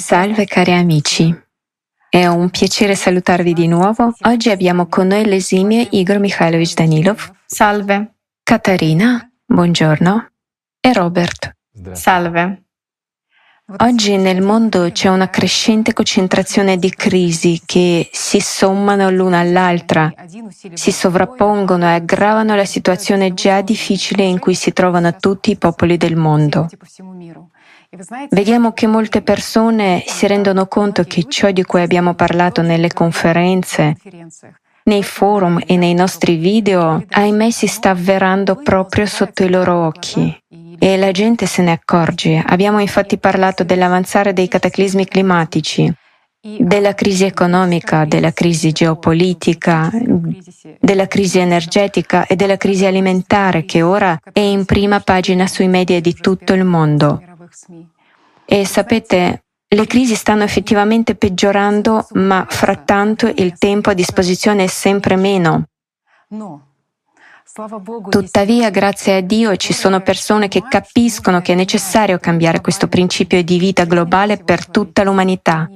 Salve cari amici, è un piacere salutarvi di nuovo. Oggi abbiamo con noi l'esimio Igor Mikhailovich Danilov. Salve. Caterina, buongiorno. E Robert. Salve. Oggi nel mondo c'è una crescente concentrazione di crisi che si sommano l'una all'altra, si sovrappongono e aggravano la situazione già difficile in cui si trovano tutti i popoli del mondo. Vediamo che molte persone si rendono conto che ciò di cui abbiamo parlato nelle conferenze, nei forum e nei nostri video, ahimè si sta avverando proprio sotto i loro occhi e la gente se ne accorge. Abbiamo infatti parlato dell'avanzare dei cataclismi climatici, della crisi economica, della crisi geopolitica, della crisi energetica e della crisi alimentare che ora è in prima pagina sui media di tutto il mondo. E sapete, le crisi stanno effettivamente peggiorando, ma frattanto il tempo a disposizione è sempre meno. Tuttavia, grazie a Dio, ci sono persone che capiscono che è necessario cambiare questo principio di vita globale per tutta l'umanità.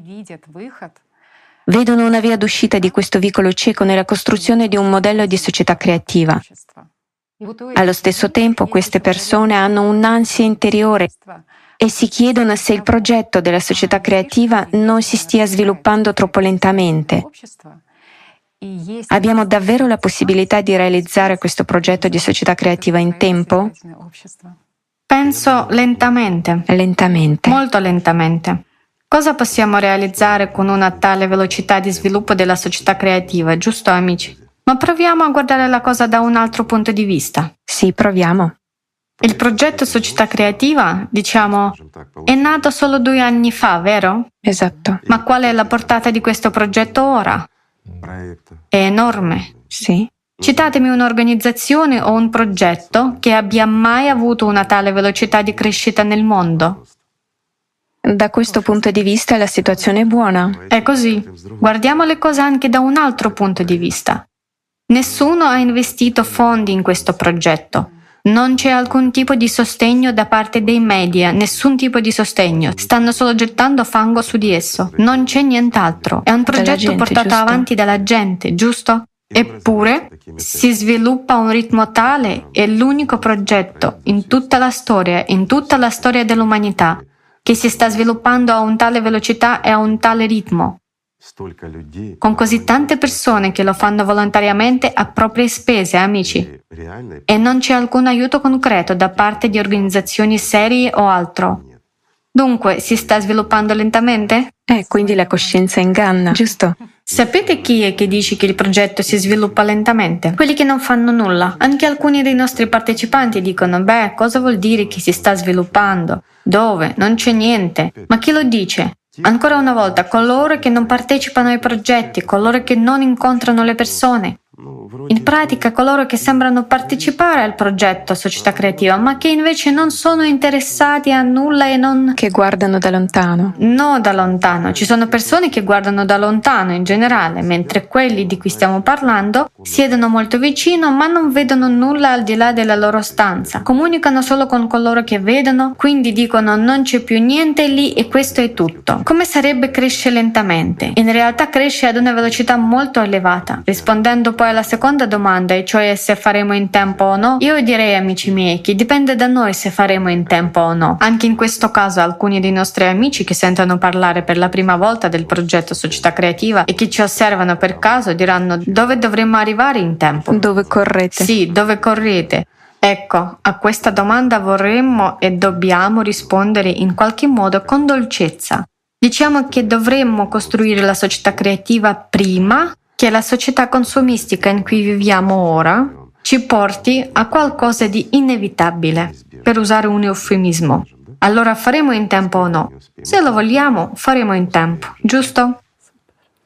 Vedono una via d'uscita di questo vicolo cieco nella costruzione di un modello di società creativa. Allo stesso tempo, queste persone hanno un'ansia interiore e si chiedono se il progetto della società creativa non si stia sviluppando troppo lentamente. Abbiamo davvero la possibilità di realizzare questo progetto di società creativa in tempo? Penso lentamente. Lentamente. Molto lentamente. Cosa possiamo realizzare con una tale velocità di sviluppo della società creativa, giusto amici? Ma proviamo a guardare la cosa da un altro punto di vista. Sì, proviamo. Il progetto Società Creativa, diciamo, è nato solo due anni fa, vero? Esatto. Ma qual è la portata di questo progetto ora? È enorme. Sì. Citatemi un'organizzazione o un progetto che abbia mai avuto una tale velocità di crescita nel mondo. Da questo punto di vista la situazione è buona. È così. Guardiamo le cose anche da un altro punto di vista. Nessuno ha investito fondi in questo progetto. Non c'è alcun tipo di sostegno da parte dei media, nessun tipo di sostegno. Stanno solo gettando fango su di esso. Non c'è nient'altro. È un progetto gente, portato giusto? avanti dalla gente, giusto? Eppure si sviluppa a un ritmo tale, è l'unico progetto in tutta la storia, in tutta la storia dell'umanità, che si sta sviluppando a un tale velocità e a un tale ritmo con così tante persone che lo fanno volontariamente a proprie spese, amici, e non c'è alcun aiuto concreto da parte di organizzazioni serie o altro. Dunque, si sta sviluppando lentamente? Eh, quindi la coscienza inganna, giusto? Sapete chi è che dice che il progetto si sviluppa lentamente? Quelli che non fanno nulla. Anche alcuni dei nostri partecipanti dicono, beh, cosa vuol dire che si sta sviluppando? Dove? Non c'è niente. Ma chi lo dice? Ancora una volta, coloro che non partecipano ai progetti, coloro che non incontrano le persone, in pratica coloro che sembrano partecipare al progetto società creativa, ma che invece non sono interessati a nulla e non... Che guardano da lontano. No, da lontano. Ci sono persone che guardano da lontano in generale, mentre quelli di cui stiamo parlando siedono molto vicino ma non vedono nulla al di là della loro stanza. Comunicano solo con coloro che vedono, quindi dicono non c'è più niente lì e questo è tutto. Come sarebbe cresce lentamente? In realtà cresce ad una velocità molto elevata. Rispondendo poi alla seconda domanda, e cioè se faremo in tempo o no, io direi amici miei che dipende da noi se faremo in tempo o no. Anche in questo caso alcuni dei nostri amici che sentono parlare per la prima volta del progetto Società Creativa e che ci osservano per caso diranno dove dovremmo arrivare in tempo. Dove correte? Sì, dove correte? Ecco, a questa domanda vorremmo e dobbiamo rispondere in qualche modo con dolcezza. Diciamo che dovremmo costruire la società creativa prima che la società consumistica in cui viviamo ora ci porti a qualcosa di inevitabile, per usare un eufemismo. Allora faremo in tempo o no? Se lo vogliamo, faremo in tempo, giusto?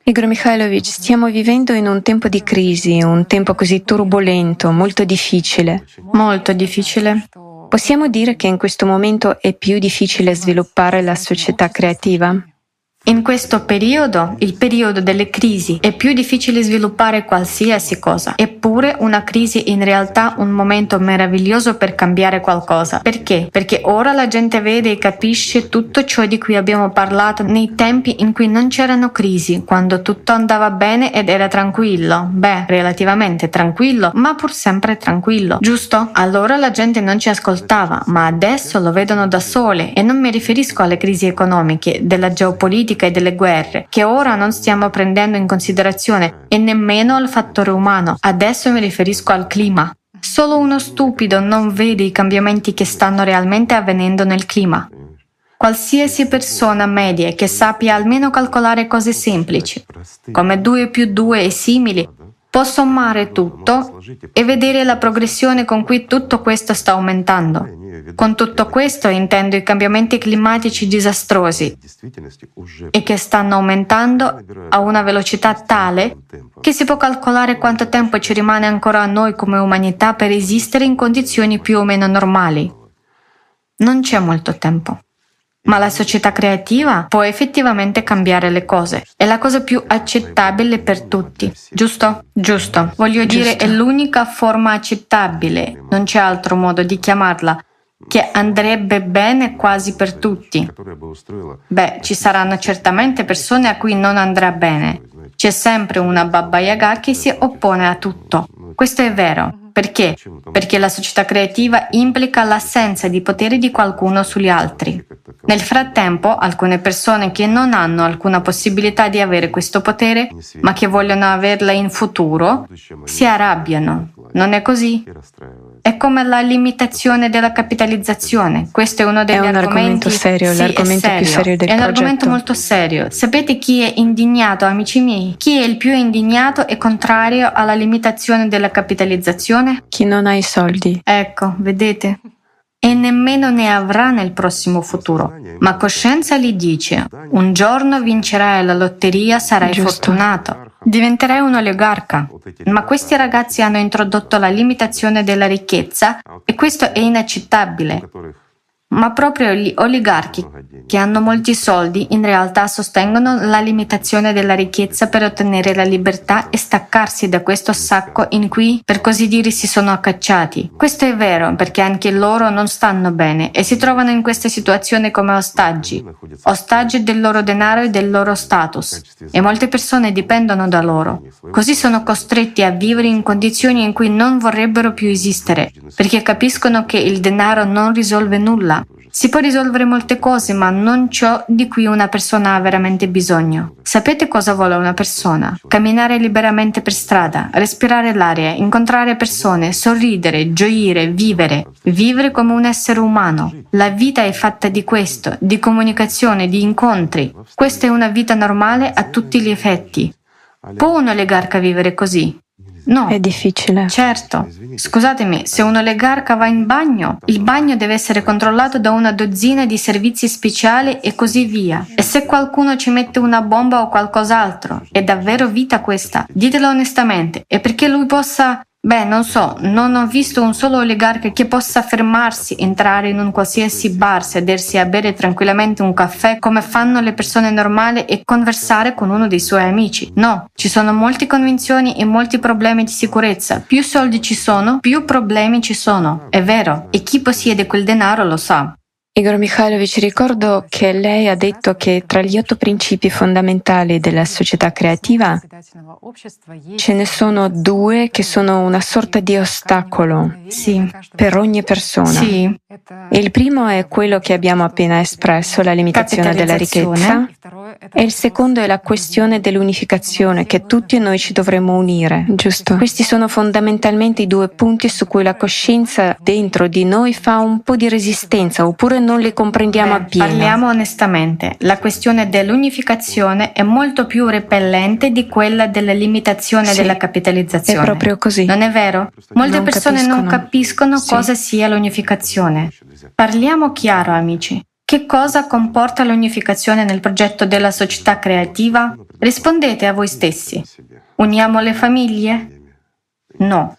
Igor Mikhailovich, stiamo vivendo in un tempo di crisi, un tempo così turbolento, molto difficile. Molto difficile. Possiamo dire che in questo momento è più difficile sviluppare la società creativa? In questo periodo, il periodo delle crisi, è più difficile sviluppare qualsiasi cosa. Eppure una crisi è in realtà un momento meraviglioso per cambiare qualcosa. Perché? Perché ora la gente vede e capisce tutto ciò di cui abbiamo parlato nei tempi in cui non c'erano crisi, quando tutto andava bene ed era tranquillo. Beh, relativamente tranquillo, ma pur sempre tranquillo. Giusto? Allora la gente non ci ascoltava, ma adesso lo vedono da sole e non mi riferisco alle crisi economiche, della geopolitica politica e delle guerre, che ora non stiamo prendendo in considerazione, e nemmeno al fattore umano. Adesso mi riferisco al clima. Solo uno stupido non vede i cambiamenti che stanno realmente avvenendo nel clima. Qualsiasi persona media che sappia almeno calcolare cose semplici, come 2 più 2 e simili, può sommare tutto e vedere la progressione con cui tutto questo sta aumentando. Con tutto questo intendo i cambiamenti climatici disastrosi e che stanno aumentando a una velocità tale che si può calcolare quanto tempo ci rimane ancora a noi come umanità per esistere in condizioni più o meno normali. Non c'è molto tempo. Ma la società creativa può effettivamente cambiare le cose. È la cosa più accettabile per tutti, giusto? Giusto. Voglio dire, è l'unica forma accettabile, non c'è altro modo di chiamarla, che andrebbe bene quasi per tutti. Beh, ci saranno certamente persone a cui non andrà bene. C'è sempre una Baba Yaga che si oppone a tutto. Questo è vero. Perché? Perché la società creativa implica l'assenza di potere di qualcuno sugli altri. Nel frattempo, alcune persone che non hanno alcuna possibilità di avere questo potere, ma che vogliono averla in futuro, si arrabbiano. Non è così? È come la limitazione della capitalizzazione. Questo è uno degli è un argomenti argomento serio, sì, l'argomento serio. più serio del È un progetto. argomento molto serio. Sapete chi è indignato, amici miei? Chi è il più indignato e contrario alla limitazione della capitalizzazione? Chi non ha i soldi. Ecco, vedete? E nemmeno ne avrà nel prossimo futuro. Ma coscienza gli dice, un giorno vincerai la lotteria, sarai Giusto. fortunato. Diventerai un oligarca. Ma questi ragazzi hanno introdotto la limitazione della ricchezza e questo è inaccettabile. Ma proprio gli oligarchi che hanno molti soldi in realtà sostengono la limitazione della ricchezza per ottenere la libertà e staccarsi da questo sacco in cui, per così dire, si sono accacciati. Questo è vero perché anche loro non stanno bene e si trovano in questa situazione come ostaggi, ostaggi del loro denaro e del loro status. E molte persone dipendono da loro. Così sono costretti a vivere in condizioni in cui non vorrebbero più esistere, perché capiscono che il denaro non risolve nulla. Si può risolvere molte cose, ma non ciò di cui una persona ha veramente bisogno. Sapete cosa vuole una persona? Camminare liberamente per strada, respirare l'aria, incontrare persone, sorridere, gioire, vivere. Vivere come un essere umano. La vita è fatta di questo, di comunicazione, di incontri. Questa è una vita normale a tutti gli effetti. Può un oligarca vivere così? No. È difficile. Certo. Scusatemi, se un oligarca va in bagno, il bagno deve essere controllato da una dozzina di servizi speciali e così via. E se qualcuno ci mette una bomba o qualcos'altro, è davvero vita questa? Ditelo onestamente. E perché lui possa Beh, non so, non ho visto un solo oligarca che possa fermarsi, entrare in un qualsiasi bar, sedersi a bere tranquillamente un caffè come fanno le persone normali e conversare con uno dei suoi amici. No, ci sono molte convinzioni e molti problemi di sicurezza. Più soldi ci sono, più problemi ci sono. È vero. E chi possiede quel denaro lo sa. Igor Mikhailovich, ricordo che lei ha detto che tra gli otto principi fondamentali della società creativa ce ne sono due che sono una sorta di ostacolo Sì. per ogni persona. Sì. Il primo è quello che abbiamo appena espresso, la limitazione della ricchezza. E il secondo è la questione dell'unificazione, che tutti noi ci dovremmo unire. Giusto. Questi sono fondamentalmente i due punti su cui la coscienza dentro di noi fa un po' di resistenza, oppure non li comprendiamo Beh, appieno. Parliamo onestamente. La questione dell'unificazione è molto più repellente di quella della limitazione Sì, della capitalizzazione. È proprio così. Non è vero? Molte Non persone non capiscono. capiscono Sì. cosa sia l'unificazione. Parliamo chiaro, amici. Che cosa comporta l'unificazione nel progetto della società creativa? Rispondete a voi stessi. Uniamo le famiglie? No.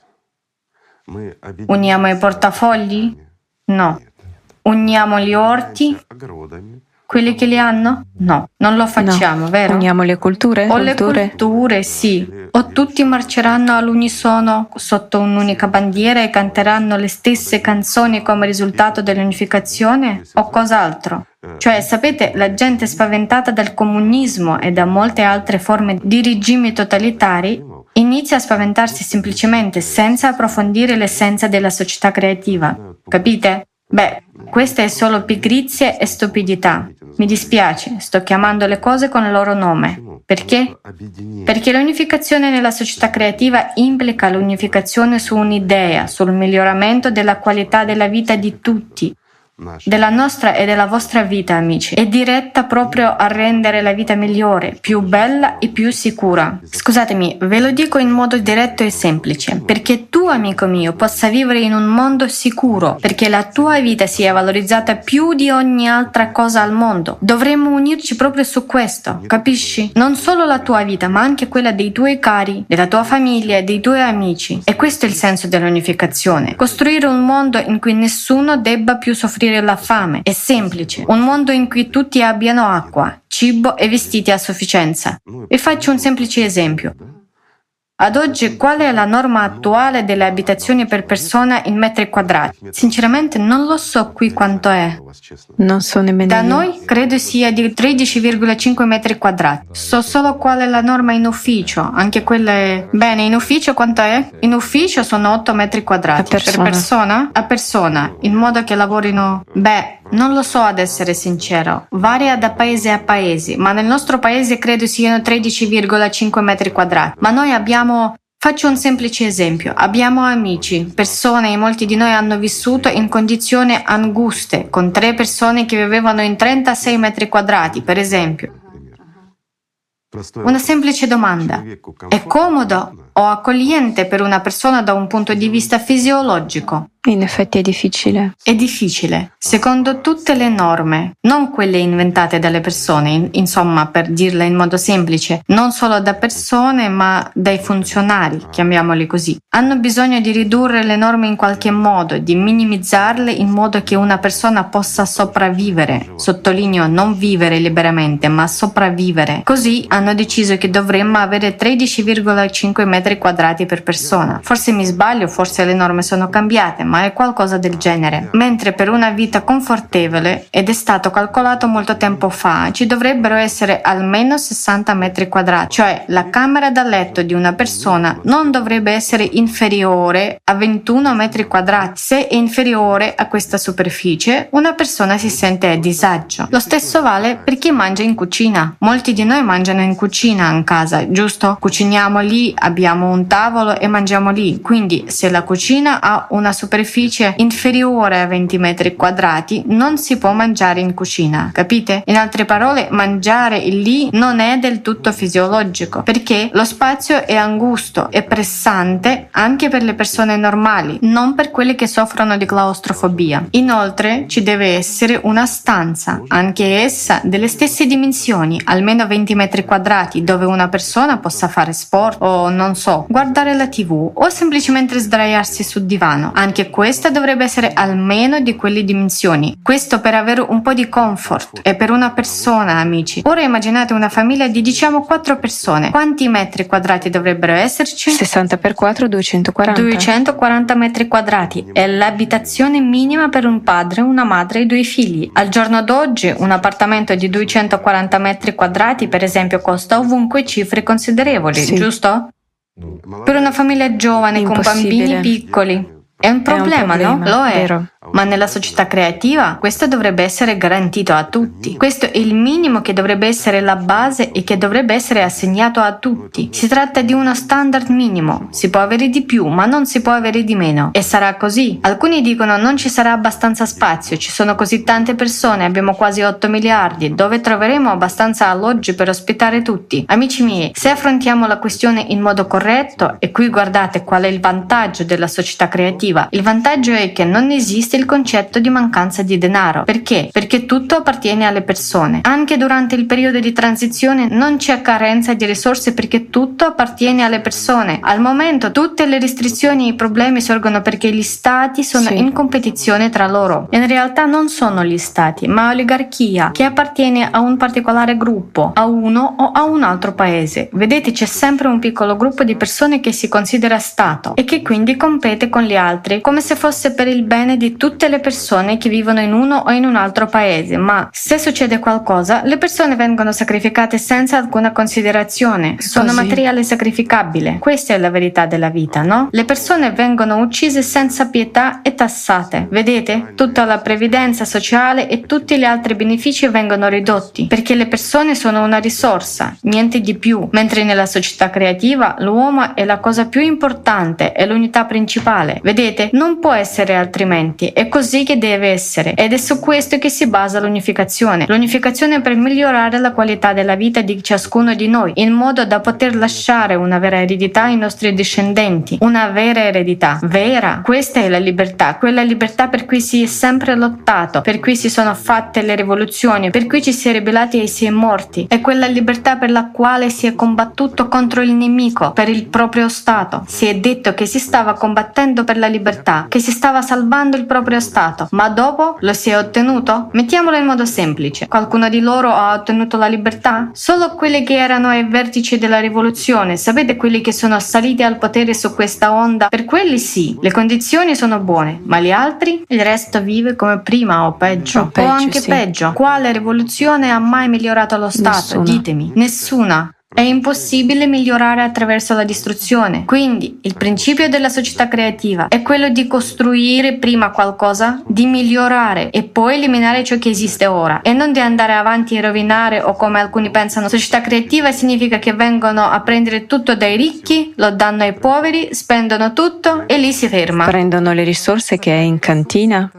Uniamo i portafogli? No. Uniamo gli orti? quelli che li hanno? No, non lo facciamo, no. vero? Uniamo le culture? O culture? le culture, sì. O tutti marceranno all'unisono sotto un'unica bandiera e canteranno le stesse canzoni come risultato dell'unificazione? O cos'altro? Cioè, sapete, la gente spaventata dal comunismo e da molte altre forme di regimi totalitari inizia a spaventarsi semplicemente senza approfondire l'essenza della società creativa. Capite? Beh, questa è solo pigrizia e stupidità. Mi dispiace, sto chiamando le cose con il loro nome. Perché? Perché l'unificazione nella società creativa implica l'unificazione su un'idea, sul miglioramento della qualità della vita di tutti, della nostra e della vostra vita, amici, è diretta proprio a rendere la vita migliore, più bella e più sicura. Scusatemi, ve lo dico in modo diretto e semplice, perché tu, amico mio, possa vivere in un mondo sicuro, perché la tua vita sia valorizzata più di ogni altra cosa al mondo. Dovremmo unirci proprio su questo, capisci? Non solo la tua vita, ma anche quella dei tuoi cari, della tua famiglia e dei tuoi amici. E questo è il senso dell'unificazione. Costruire un mondo in cui nessuno debba più soffrire soffrire la fame. È semplice. Un mondo in cui tutti abbiano acqua, cibo e vestiti a sufficienza. Vi faccio un semplice esempio. Ad oggi qual è la norma attuale delle abitazioni per persona in metri quadrati? Sinceramente non lo so qui quanto è. Non so nemmeno. Da noi credo sia di 13,5 metri quadrati. So solo qual è la norma in ufficio, anche quelle... Bene, in ufficio quanto è? In ufficio sono 8 metri quadrati. A persona. Per persona? A persona, in modo che lavorino... Beh, non lo so ad essere sincero, varia da paese a paese, ma nel nostro paese credo siano 13,5 metri quadrati. Ma noi abbiamo Faccio un semplice esempio. Abbiamo amici, persone e molti di noi hanno vissuto in condizioni anguste, con tre persone che vivevano in 36 metri quadrati, per esempio. Una semplice domanda. È comodo o accogliente per una persona da un punto di vista fisiologico? In effetti è difficile. È difficile, secondo tutte le norme, non quelle inventate dalle persone, insomma, per dirla in modo semplice, non solo da persone, ma dai funzionari, chiamiamoli così. Hanno bisogno di ridurre le norme in qualche modo, di minimizzarle in modo che una persona possa sopravvivere. Sottolineo non vivere liberamente, ma sopravvivere. Così hanno deciso che dovremmo avere 13,5 metri quadrati per persona. Forse mi sbaglio, forse le norme sono cambiate, ma è qualcosa del genere. Mentre per una vita confortevole, ed è stato calcolato molto tempo fa, ci dovrebbero essere almeno 60 metri quadrati, cioè la camera da letto di una persona non dovrebbe essere inferiore a 21 metri quadrati. Se è inferiore a questa superficie, una persona si sente a disagio. Lo stesso vale per chi mangia in cucina. Molti di noi mangiano in cucina in casa, giusto? Cuciniamo lì, abbiamo un tavolo e mangiamo lì. Quindi se la cucina ha una superficie superficie inferiore a 20 metri quadrati non si può mangiare in cucina, capite? In altre parole, mangiare lì non è del tutto fisiologico perché lo spazio è angusto e pressante anche per le persone normali, non per quelle che soffrono di claustrofobia. Inoltre ci deve essere una stanza, anche essa delle stesse dimensioni, almeno 20 metri quadrati, dove una persona possa fare sport o non so, guardare la tv o semplicemente sdraiarsi sul divano. Anche questa dovrebbe essere almeno di quelle dimensioni. Questo per avere un po' di comfort e per una persona, amici. Ora immaginate una famiglia di diciamo 4 persone. Quanti metri quadrati dovrebbero esserci? 60 per 4, 240. 240 metri quadrati. È l'abitazione minima per un padre, una madre e due figli. Al giorno d'oggi un appartamento di 240 metri quadrati, per esempio, costa ovunque cifre considerevoli, sì. giusto? Per una famiglia giovane con bambini piccoli. È un problema, è un problema no? Lo è. Vero. Ma nella società creativa questo dovrebbe essere garantito a tutti. Questo è il minimo che dovrebbe essere la base e che dovrebbe essere assegnato a tutti. Si tratta di uno standard minimo. Si può avere di più, ma non si può avere di meno. E sarà così. Alcuni dicono non ci sarà abbastanza spazio, ci sono così tante persone, abbiamo quasi 8 miliardi, dove troveremo abbastanza alloggi per ospitare tutti. Amici miei, se affrontiamo la questione in modo corretto, e qui guardate qual è il vantaggio della società creativa, il vantaggio è che non esiste il concetto di mancanza di denaro. Perché? Perché tutto appartiene alle persone. Anche durante il periodo di transizione non c'è carenza di risorse perché tutto appartiene alle persone. Al momento tutte le restrizioni e i problemi sorgono perché gli stati sono sì. in competizione tra loro. In realtà non sono gli stati, ma oligarchia che appartiene a un particolare gruppo, a uno o a un altro paese. Vedete, c'è sempre un piccolo gruppo di persone che si considera Stato e che quindi compete con gli altri, come se fosse per il bene di tutte le persone che vivono in uno o in un altro paese. Ma se succede qualcosa, le persone vengono sacrificate senza alcuna considerazione. Sono Così. materiale sacrificabile. Questa è la verità della vita, no? Le persone vengono uccise senza pietà e tassate. Vedete? Tutta la previdenza sociale e tutti gli altri benefici vengono ridotti perché le persone sono una risorsa, niente di più, mentre nella società creativa l'uomo è la cosa più importante, è l'unità principale. Vedete? Non può essere altrimenti, è così che deve essere ed è su questo che si basa l'unificazione. L'unificazione per migliorare la qualità della vita di ciascuno di noi, in modo da poter lasciare una vera eredità ai nostri discendenti, una vera eredità, vera. Questa è la libertà, quella libertà per cui si è sempre lottato, per cui si sono fatte le rivoluzioni, per cui ci si è ribellati e si è morti. È quella libertà per la quale si è combattuto contro il nemico, per il proprio Stato. Si è detto che si stava combattendo per la libertà, che si stava salvando il proprio Stato, ma dopo lo si è ottenuto? Mettiamolo in modo semplice. Qualcuno di loro ha ottenuto la libertà? Solo quelli che erano ai vertici della rivoluzione, sapete quelli che sono saliti al potere su questa onda? Per quelli sì, le condizioni sono buone, ma gli altri? Il resto vive come prima o peggio, o, peggio, o anche sì. peggio. Quale rivoluzione ha mai migliorato lo Stato? Nessuna. Ditemi. Nessuna. È impossibile migliorare attraverso la distruzione. Quindi il principio della società creativa è quello di costruire prima qualcosa, di migliorare e poi eliminare ciò che esiste ora e non di andare avanti e rovinare o come alcuni pensano. Società creativa significa che vengono a prendere tutto dai ricchi, lo danno ai poveri, spendono tutto e lì si ferma. Prendono le risorse che è in cantina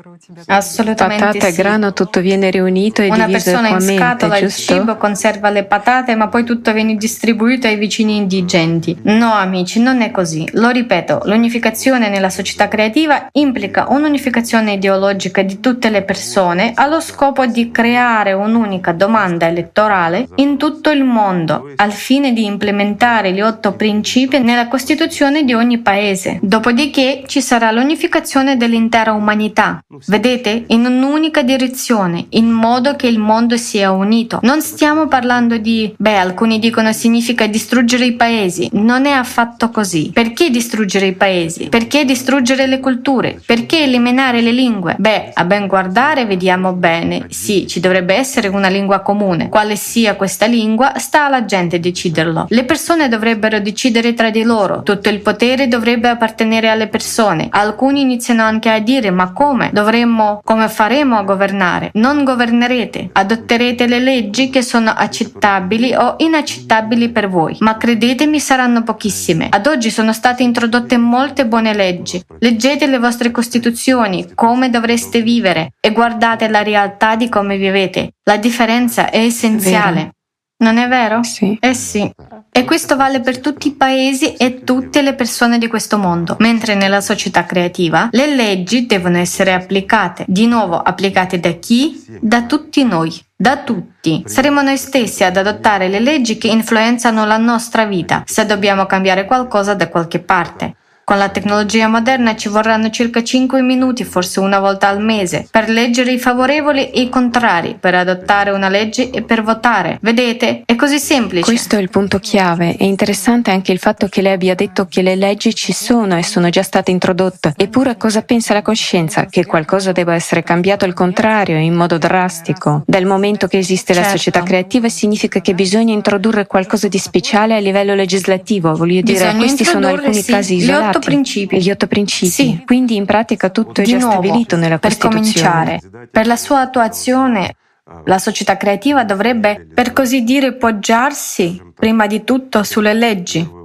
Assolutamente Patata sì. e grano tutto viene riunito e Una diviso persona in scatola il cibo conserva le patate ma poi tutto viene distribuito ai vicini indigenti. No amici, non è così. Lo ripeto, l'unificazione nella società creativa implica un'unificazione ideologica di tutte le persone allo scopo di creare un'unica domanda elettorale in tutto il mondo al fine di implementare gli otto principi nella Costituzione di ogni paese. Dopodiché ci sarà l'unificazione dell'intera umanità vedete, in un'unica direzione, in modo che il mondo sia unito. Non stiamo parlando di, beh, alcuni dicono significa distruggere i paesi. Non è affatto così. Perché distruggere i paesi? Perché distruggere le culture? Perché eliminare le lingue? Beh, a ben guardare vediamo bene. Sì, ci dovrebbe essere una lingua comune. Quale sia questa lingua, sta alla gente deciderlo. Le persone dovrebbero decidere tra di loro. Tutto il potere dovrebbe appartenere alle persone. Alcuni iniziano anche a dire, ma come? Dovremmo faremmo, come faremo a governare. Non governerete, adotterete le leggi che sono accettabili o inaccettabili per voi, ma credetemi saranno pochissime. Ad oggi sono state introdotte molte buone leggi. Leggete le vostre costituzioni, come dovreste vivere e guardate la realtà di come vivete. La differenza è essenziale. Vero. Non è vero? Sì. Eh sì. E questo vale per tutti i paesi e tutte le persone di questo mondo. Mentre nella società creativa le leggi devono essere applicate. Di nuovo, applicate da chi? Da tutti noi. Da tutti. Saremo noi stessi ad adottare le leggi che influenzano la nostra vita, se dobbiamo cambiare qualcosa da qualche parte. Con la tecnologia moderna ci vorranno circa 5 minuti, forse una volta al mese, per leggere i favorevoli e i contrari, per adottare una legge e per votare. Vedete? È così semplice. Questo è il punto chiave. È interessante anche il fatto che lei abbia detto che le leggi ci sono e sono già state introdotte. Eppure cosa pensa la coscienza? Che qualcosa debba essere cambiato al contrario, in modo drastico. Dal momento che esiste certo. la società creativa significa che bisogna introdurre qualcosa di speciale a livello legislativo. Voglio dire, bisogna questi sono alcuni sì, casi isolati otto principi. Gli otto principi. Sì. Quindi in pratica tutto è Di già nuovo, stabilito nella per Costituzione. Per cominciare, per la sua attuazione la società creativa dovrebbe, per così dire, poggiarsi prima di tutto sulle leggi.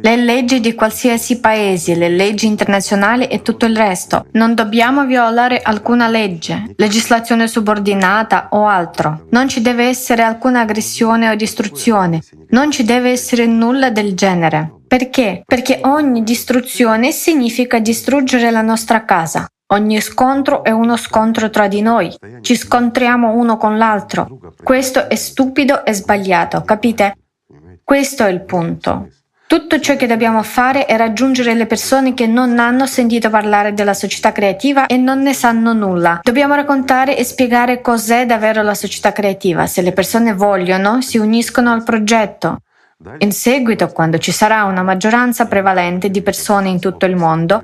Le leggi di qualsiasi paese, le leggi internazionali e tutto il resto. Non dobbiamo violare alcuna legge, legislazione subordinata o altro. Non ci deve essere alcuna aggressione o distruzione. Non ci deve essere nulla del genere. Perché? Perché ogni distruzione significa distruggere la nostra casa. Ogni scontro è uno scontro tra di noi. Ci scontriamo uno con l'altro. Questo è stupido e sbagliato, capite? Questo è il punto. Tutto ciò che dobbiamo fare è raggiungere le persone che non hanno sentito parlare della società creativa e non ne sanno nulla. Dobbiamo raccontare e spiegare cos'è davvero la società creativa. Se le persone vogliono, si uniscono al progetto. In seguito, quando ci sarà una maggioranza prevalente di persone in tutto il mondo,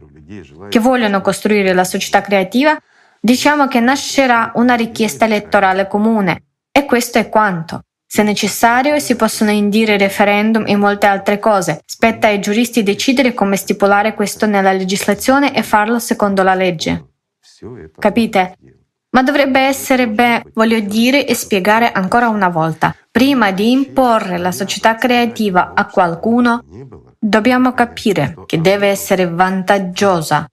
che vogliono costruire la società creativa, diciamo che nascerà una richiesta elettorale comune. E questo è quanto. Se necessario, si possono indire referendum e molte altre cose. Spetta ai giuristi decidere come stipulare questo nella legislazione e farlo secondo la legge. Capite? Ma dovrebbe essere, beh, voglio dire e spiegare ancora una volta. Prima di imporre la società creativa a qualcuno, Dobbiamo capire che deve essere vantaggiosa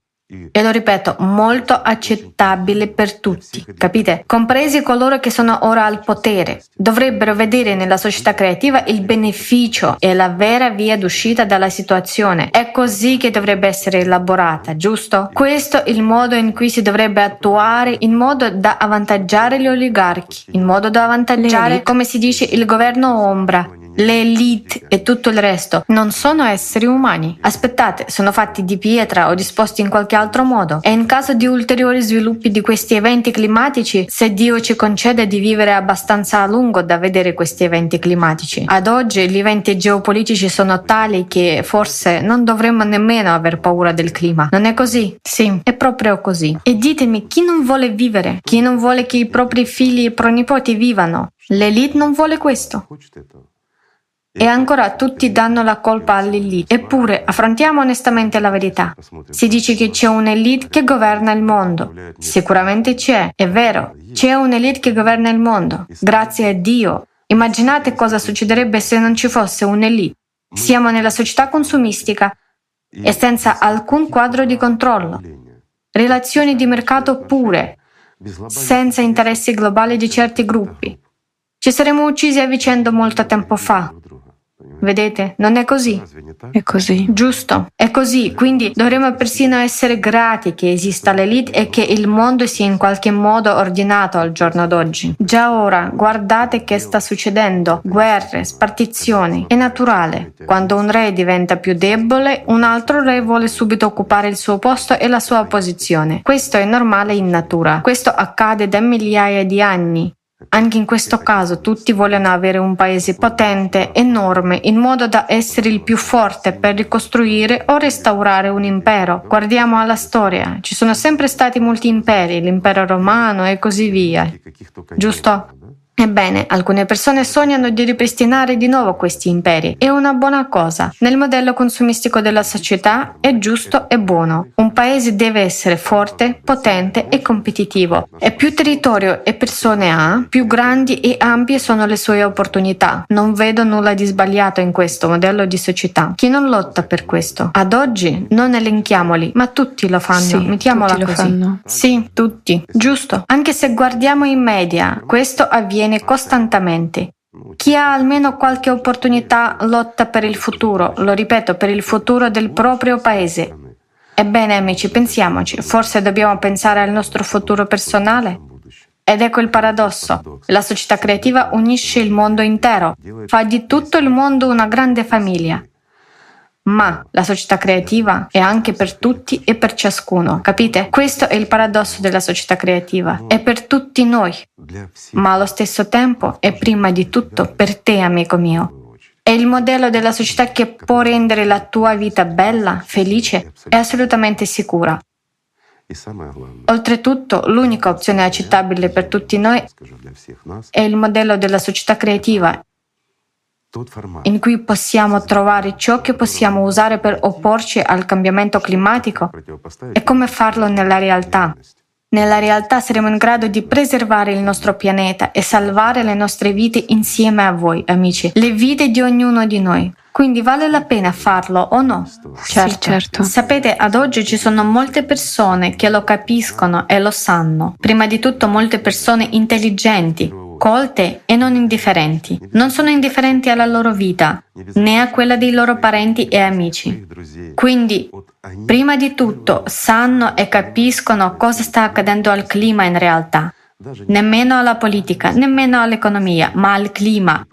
e lo ripeto, molto accettabile per tutti, capite? Compresi coloro che sono ora al potere. Dovrebbero vedere nella società creativa il beneficio e la vera via d'uscita dalla situazione. È così che dovrebbe essere elaborata, giusto? Questo è il modo in cui si dovrebbe attuare in modo da avvantaggiare gli oligarchi, in modo da avvantaggiare, come si dice, il governo ombra le elite e tutto il resto non sono esseri umani. Aspettate, sono fatti di pietra o disposti in qualche altro modo. E in caso di ulteriori sviluppi di questi eventi climatici, se Dio ci concede di vivere abbastanza a lungo da vedere questi eventi climatici. Ad oggi gli eventi geopolitici sono tali che forse non dovremmo nemmeno aver paura del clima. Non è così? Sì, è proprio così. E ditemi, chi non vuole vivere? Chi non vuole che i propri figli e pronipoti vivano? L'elite non vuole questo. E ancora tutti danno la colpa all'elite. Eppure, affrontiamo onestamente la verità. Si dice che c'è un'elite che governa il mondo. Sicuramente c'è, è vero. C'è un'elite che governa il mondo. Grazie a Dio. Immaginate cosa succederebbe se non ci fosse un'elite. Siamo nella società consumistica e senza alcun quadro di controllo. Relazioni di mercato pure, senza interessi globali di certi gruppi. Ci saremmo uccisi a vicenda molto tempo fa. Vedete? Non è così. È così. Giusto. È così. Quindi dovremmo persino essere grati che esista l'elite e che il mondo sia in qualche modo ordinato al giorno d'oggi. Già ora, guardate che sta succedendo. Guerre, spartizioni. È naturale. Quando un re diventa più debole, un altro re vuole subito occupare il suo posto e la sua posizione. Questo è normale in natura. Questo accade da migliaia di anni. Anche in questo caso tutti vogliono avere un paese potente, enorme, in modo da essere il più forte per ricostruire o restaurare un impero. Guardiamo alla storia, ci sono sempre stati molti imperi, l'impero romano e così via. Giusto? Ebbene, alcune persone sognano di ripristinare di nuovo questi imperi. È una buona cosa. Nel modello consumistico della società è giusto e buono. Un paese deve essere forte, potente e competitivo. E più territorio e persone ha, più grandi e ampie sono le sue opportunità. Non vedo nulla di sbagliato in questo modello di società. Chi non lotta per questo? Ad oggi non elenchiamoli, ma tutti lo fanno. Sì, Mettiamola tutti così. fanno. Sì, tutti. Giusto. Anche se guardiamo in media, questo avviene costantemente. Chi ha almeno qualche opportunità lotta per il futuro, lo ripeto, per il futuro del proprio paese. Ebbene amici, pensiamoci, forse dobbiamo pensare al nostro futuro personale? Ed ecco il paradosso. La società creativa unisce il mondo intero, fa di tutto il mondo una grande famiglia. Ma la società creativa è anche per tutti e per ciascuno, capite? Questo è il paradosso della società creativa, è per tutti noi, ma allo stesso tempo è prima di tutto per te, amico mio. È il modello della società che può rendere la tua vita bella, felice e assolutamente sicura. Oltretutto, l'unica opzione accettabile per tutti noi è il modello della società creativa in cui possiamo trovare ciò che possiamo usare per opporci al cambiamento climatico e come farlo nella realtà. Nella realtà saremo in grado di preservare il nostro pianeta e salvare le nostre vite insieme a voi, amici, le vite di ognuno di noi. Quindi vale la pena farlo o no? Certo. Sì, certo. Sapete, ad oggi ci sono molte persone che lo capiscono e lo sanno. Prima di tutto molte persone intelligenti colte e non indifferenti. Non sono indifferenti alla loro vita, né a quella dei loro parenti e amici. Quindi, prima di tutto, sanno e capiscono cosa sta accadendo al clima in realtà nemmeno alla politica, nemmeno all'economia, ma al clima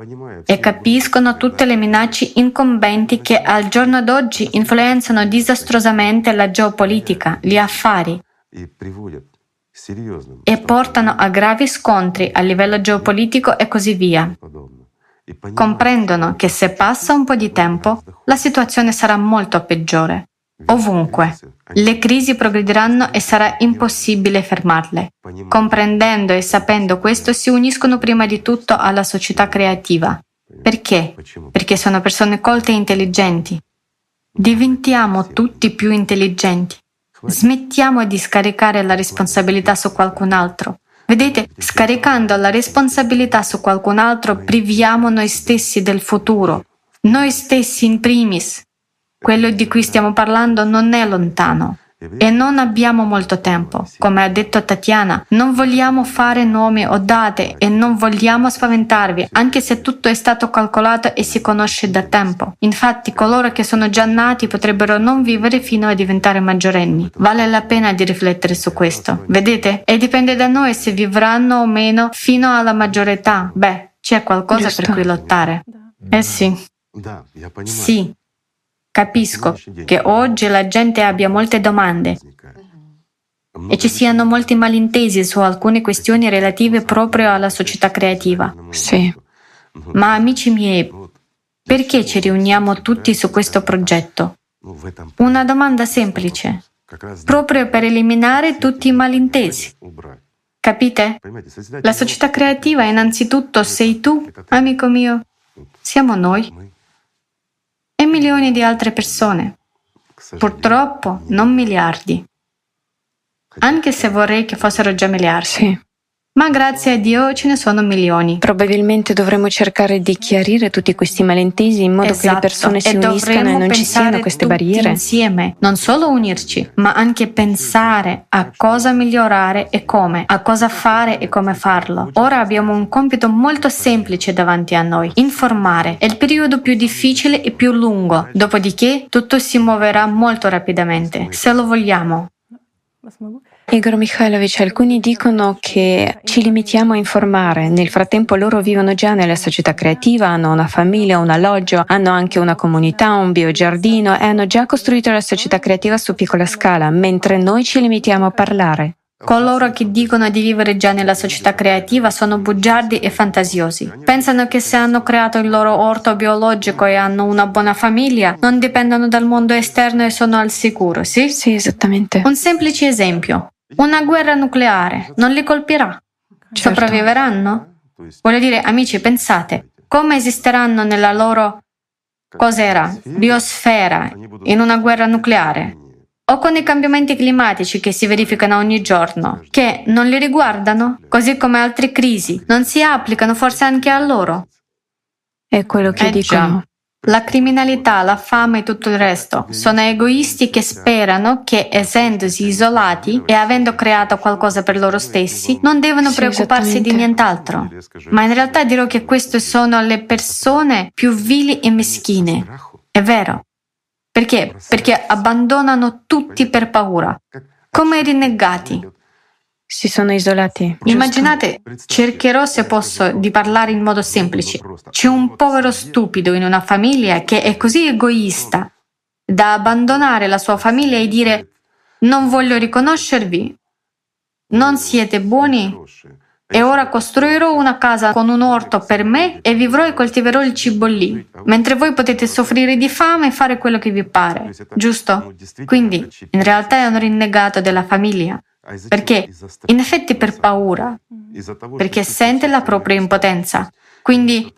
e capiscono tutte le minacce incombenti che al giorno d'oggi influenzano disastrosamente la geopolitica, gli affari e portano a gravi scontri a livello geopolitico e così via. Comprendono che se passa un po' di tempo la situazione sarà molto peggiore. Ovunque. Le crisi progrediranno e sarà impossibile fermarle. Comprendendo e sapendo questo si uniscono prima di tutto alla società creativa. Perché? Perché sono persone colte e intelligenti. Diventiamo tutti più intelligenti. Smettiamo di scaricare la responsabilità su qualcun altro. Vedete, scaricando la responsabilità su qualcun altro priviamo noi stessi del futuro, noi stessi in primis, quello di cui stiamo parlando non è lontano. E non abbiamo molto tempo. Come ha detto Tatiana, non vogliamo fare nomi o date e non vogliamo spaventarvi, anche se tutto è stato calcolato e si conosce da tempo. Infatti, coloro che sono già nati potrebbero non vivere fino a diventare maggiorenni. Vale la pena di riflettere su questo. Vedete? E dipende da noi se vivranno o meno fino alla maggiore età. Beh, c'è qualcosa Giusto. per cui lottare. Eh sì. Sì, Capisco che oggi la gente abbia molte domande e ci siano molti malintesi su alcune questioni relative proprio alla società creativa. Sì. Ma amici miei, perché ci riuniamo tutti su questo progetto? Una domanda semplice, proprio per eliminare tutti i malintesi. Capite? La società creativa innanzitutto sei tu, amico mio, siamo noi milioni di altre persone. Purtroppo non miliardi. Anche se vorrei che fossero già miliardi. Sì ma grazie a Dio ce ne sono milioni. Probabilmente dovremmo cercare di chiarire tutti questi malintesi in modo esatto. che le esatto. persone si e uniscano e non ci siano queste barriere. Insieme, non solo unirci, ma anche pensare a cosa migliorare e come, a cosa fare e come farlo. Ora abbiamo un compito molto semplice davanti a noi, informare. È il periodo più difficile e più lungo, dopodiché tutto si muoverà molto rapidamente, se lo vogliamo. Igor Mikhailovich, alcuni dicono che ci limitiamo a informare, nel frattempo loro vivono già nella società creativa, hanno una famiglia, un alloggio, hanno anche una comunità, un biogiardino e hanno già costruito la società creativa su piccola scala, mentre noi ci limitiamo a parlare. Coloro che dicono di vivere già nella società creativa sono bugiardi e fantasiosi. Pensano che se hanno creato il loro orto biologico e hanno una buona famiglia, non dipendono dal mondo esterno e sono al sicuro, sì? Sì, esattamente. Un semplice esempio. Una guerra nucleare non li colpirà. Certo. Sopravviveranno? Voglio dire, amici, pensate, come esisteranno nella loro cos'era? Biosfera in una guerra nucleare? O con i cambiamenti climatici che si verificano ogni giorno, che non li riguardano, così come altre crisi, non si applicano forse anche a loro? È quello che eh dicono. La criminalità, la fame e tutto il resto sono egoisti che sperano che, essendosi isolati e avendo creato qualcosa per loro stessi, non devono preoccuparsi di nient'altro. Ma in realtà dirò che queste sono le persone più vili e meschine. È vero. Perché? Perché abbandonano tutti per paura, come i rinnegati. Si sono isolati. Immaginate, cercherò se posso di parlare in modo semplice. C'è un povero stupido in una famiglia che è così egoista da abbandonare la sua famiglia e dire non voglio riconoscervi, non siete buoni e ora costruirò una casa con un orto per me e vivrò e coltiverò il cibo lì, mentre voi potete soffrire di fame e fare quello che vi pare, giusto? Quindi, in realtà è un rinnegato della famiglia. Perché? In effetti per paura, perché sente la propria impotenza. Quindi,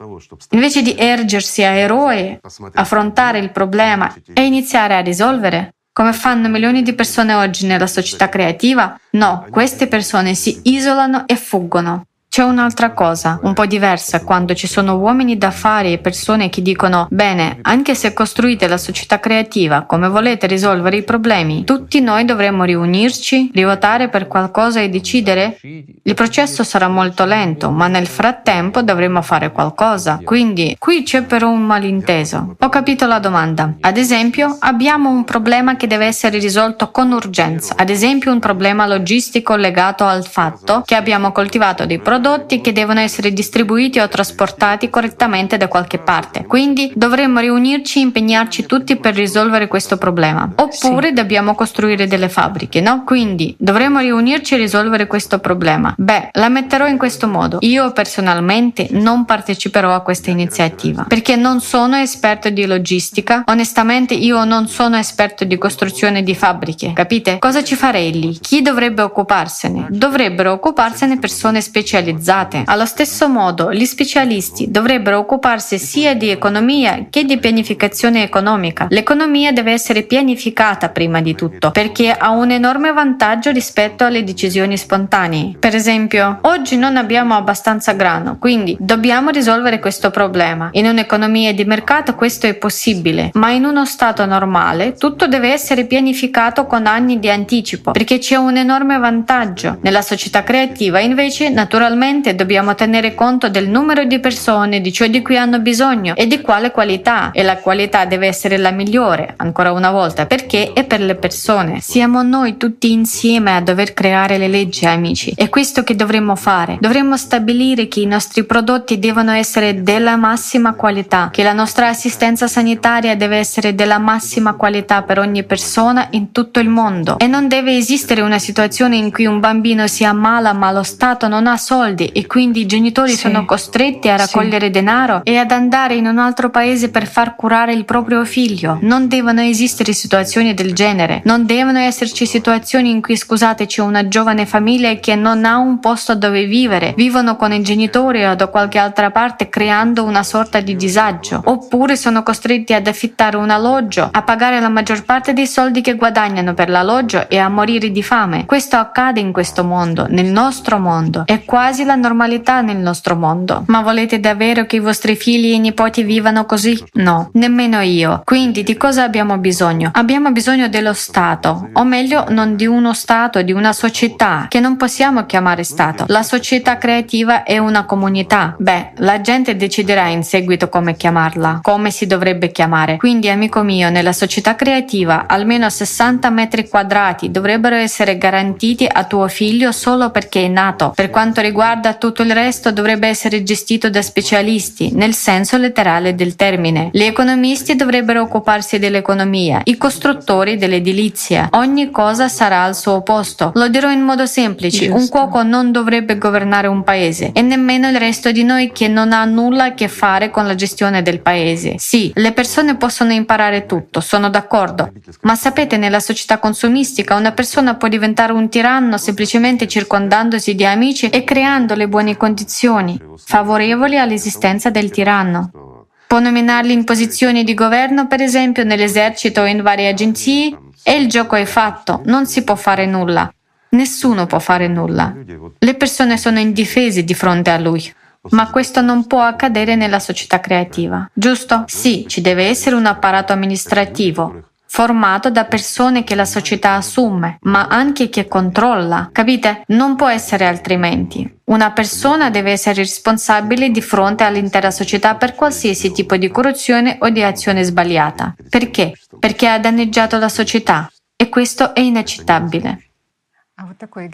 invece di ergersi a eroe, affrontare il problema e iniziare a risolvere, come fanno milioni di persone oggi nella società creativa, no, queste persone si isolano e fuggono. C'è un'altra cosa, un po' diversa, quando ci sono uomini d'affari e persone che dicono bene, anche se costruite la società creativa come volete risolvere i problemi, tutti noi dovremmo riunirci, rivotare per qualcosa e decidere? Il processo sarà molto lento, ma nel frattempo dovremmo fare qualcosa. Quindi qui c'è però un malinteso. Ho capito la domanda. Ad esempio, abbiamo un problema che deve essere risolto con urgenza. Ad esempio, un problema logistico legato al fatto che abbiamo coltivato dei prodotti prodotti che devono essere distribuiti o trasportati correttamente da qualche parte. Quindi dovremmo riunirci e impegnarci tutti per risolvere questo problema. Oppure sì. dobbiamo costruire delle fabbriche, no? Quindi dovremmo riunirci e risolvere questo problema. Beh, la metterò in questo modo. Io personalmente non parteciperò a questa iniziativa perché non sono esperto di logistica. Onestamente io non sono esperto di costruzione di fabbriche. Capite? Cosa ci farei lì? Chi dovrebbe occuparsene? Dovrebbero occuparsene persone specializzate specializzate. Allo stesso modo, gli specialisti dovrebbero occuparsi sia di economia che di pianificazione economica. L'economia deve essere pianificata prima di tutto, perché ha un enorme vantaggio rispetto alle decisioni spontanee. Per esempio, oggi non abbiamo abbastanza grano, quindi dobbiamo risolvere questo problema. In un'economia di mercato questo è possibile, ma in uno stato normale tutto deve essere pianificato con anni di anticipo, perché c'è un enorme vantaggio. Nella società creativa, invece, naturalmente Naturalmente dobbiamo tenere conto del numero di persone, di ciò di cui hanno bisogno e di quale qualità e la qualità deve essere la migliore, ancora una volta, perché è per le persone. Siamo noi tutti insieme a dover creare le leggi, amici. È questo che dovremmo fare. Dovremmo stabilire che i nostri prodotti devono essere della massima qualità, che la nostra assistenza sanitaria deve essere della massima qualità per ogni persona in tutto il mondo e non deve esistere una situazione in cui un bambino si ammala ma lo Stato non ha soldi soldi e quindi i genitori sì. sono costretti a raccogliere sì. denaro e ad andare in un altro paese per far curare il proprio figlio. Non devono esistere situazioni del genere. Non devono esserci situazioni in cui, scusate, c'è una giovane famiglia che non ha un posto dove vivere, vivono con i genitori o da qualche altra parte creando una sorta di disagio. Oppure sono costretti ad affittare un alloggio, a pagare la maggior parte dei soldi che guadagnano per l'alloggio e a morire di fame. Questo accade in questo mondo, nel nostro mondo. È quasi quasi la normalità nel nostro mondo. Ma volete davvero che i vostri figli e nipoti vivano così? No, nemmeno io. Quindi di cosa abbiamo bisogno? Abbiamo bisogno dello Stato, o meglio non di uno Stato, di una società, che non possiamo chiamare Stato. La società creativa è una comunità. Beh, la gente deciderà in seguito come chiamarla, come si dovrebbe chiamare. Quindi, amico mio, nella società creativa almeno 60 metri quadrati dovrebbero essere garantiti a tuo figlio solo perché è nato. Per quanto riguarda riguarda tutto il resto dovrebbe essere gestito da specialisti, nel senso letterale del termine. Gli economisti dovrebbero occuparsi dell'economia, i costruttori dell'edilizia. Ogni cosa sarà al suo posto. Lo dirò in modo semplice, Giusto. un cuoco non dovrebbe governare un paese e nemmeno il resto di noi che non ha nulla a che fare con la gestione del paese. Sì, le persone possono imparare tutto, sono d'accordo, ma sapete nella società consumistica una persona può diventare un tiranno semplicemente circondandosi di amici e creando creando le buone condizioni favorevoli all'esistenza del tiranno. Può nominarli in posizioni di governo, per esempio nell'esercito o in varie agenzie, e il gioco è fatto, non si può fare nulla. Nessuno può fare nulla. Le persone sono indifese di fronte a lui. Ma questo non può accadere nella società creativa, giusto? Sì, ci deve essere un apparato amministrativo, formato da persone che la società assume, ma anche che controlla. Capite? Non può essere altrimenti. Una persona deve essere responsabile di fronte all'intera società per qualsiasi tipo di corruzione o di azione sbagliata. Perché? Perché ha danneggiato la società e questo è inaccettabile.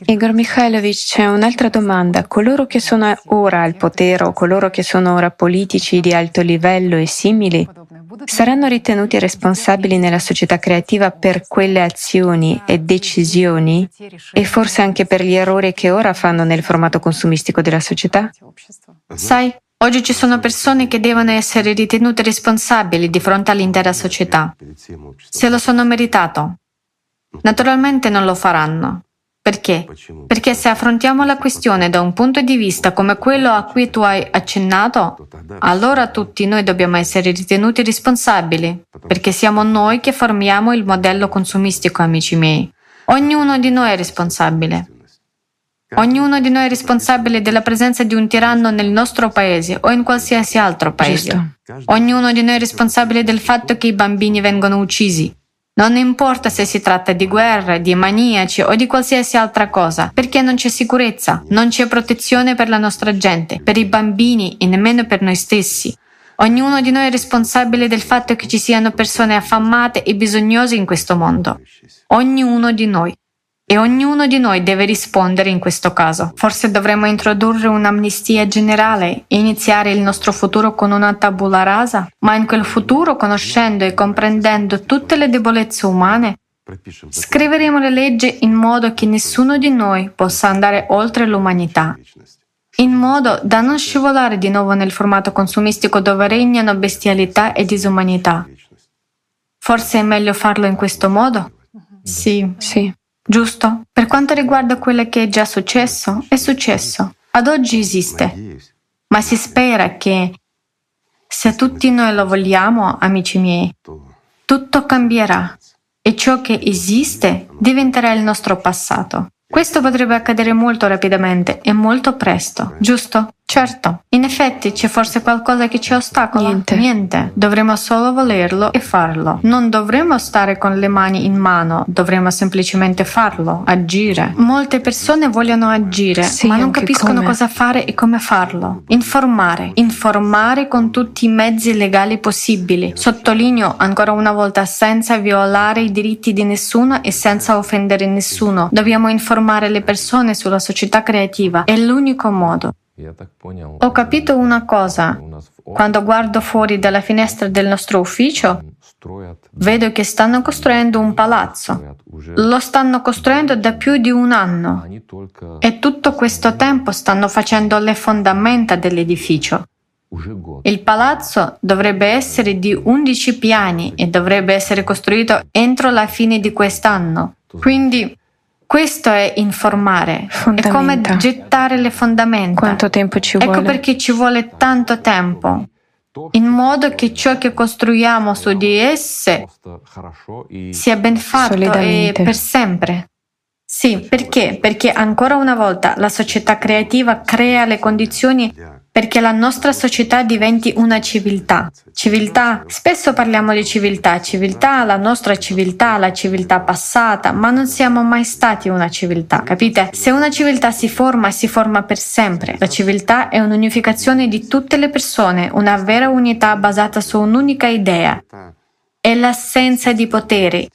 Igor Mikhailovich, c'è un'altra domanda. Coloro che sono ora al potere o coloro che sono ora politici di alto livello e simili saranno ritenuti responsabili nella società creativa per quelle azioni e decisioni e forse anche per gli errori che ora fanno nel formato consumistico della società? Sai, oggi ci sono persone che devono essere ritenute responsabili di fronte all'intera società. Se lo sono meritato. Naturalmente non lo faranno. Perché? Perché se affrontiamo la questione da un punto di vista come quello a cui tu hai accennato, allora tutti noi dobbiamo essere ritenuti responsabili, perché siamo noi che formiamo il modello consumistico, amici miei. Ognuno di noi è responsabile. Ognuno di noi è responsabile della presenza di un tiranno nel nostro paese o in qualsiasi altro paese. Giusto. Ognuno di noi è responsabile del fatto che i bambini vengono uccisi. Non importa se si tratta di guerre, di maniaci o di qualsiasi altra cosa, perché non c'è sicurezza, non c'è protezione per la nostra gente, per i bambini e nemmeno per noi stessi. Ognuno di noi è responsabile del fatto che ci siano persone affamate e bisognose in questo mondo. Ognuno di noi. E ognuno di noi deve rispondere in questo caso. Forse dovremmo introdurre un'amnistia generale e iniziare il nostro futuro con una tabula rasa, ma in quel futuro, conoscendo e comprendendo tutte le debolezze umane, scriveremo le leggi in modo che nessuno di noi possa andare oltre l'umanità, in modo da non scivolare di nuovo nel formato consumistico dove regnano bestialità e disumanità. Forse è meglio farlo in questo modo? Sì, sì. Giusto? Per quanto riguarda quello che è già successo, è successo. Ad oggi esiste. Ma si spera che, se tutti noi lo vogliamo, amici miei, tutto cambierà e ciò che esiste diventerà il nostro passato. Questo potrebbe accadere molto rapidamente e molto presto, giusto? Certo, in effetti c'è forse qualcosa che ci ostacola? Niente. Niente. Dovremmo solo volerlo e farlo. Non dovremmo stare con le mani in mano, dovremmo semplicemente farlo, agire. Molte persone vogliono agire, sì, ma non capiscono come. cosa fare e come farlo. Informare, informare con tutti i mezzi legali possibili. Sottolineo ancora una volta senza violare i diritti di nessuno e senza offendere nessuno. Dobbiamo informare le persone sulla società creativa. È l'unico modo. Ho capito una cosa. Quando guardo fuori dalla finestra del nostro ufficio, vedo che stanno costruendo un palazzo. Lo stanno costruendo da più di un anno e tutto questo tempo stanno facendo le fondamenta dell'edificio. Il palazzo dovrebbe essere di 11 piani e dovrebbe essere costruito entro la fine di quest'anno. Quindi questo è informare, è come gettare le fondamenta. Quanto tempo ci ecco vuole? Ecco perché ci vuole tanto tempo, in modo che ciò che costruiamo su di esse sia ben fatto e per sempre. Sì, perché? Perché ancora una volta la società creativa crea le condizioni perché la nostra società diventi una civiltà. Civiltà, spesso parliamo di civiltà, civiltà, la nostra civiltà, la civiltà passata, ma non siamo mai stati una civiltà, capite? Se una civiltà si forma, si forma per sempre. La civiltà è un'unificazione di tutte le persone, una vera unità basata su un'unica idea. È l'assenza di potere,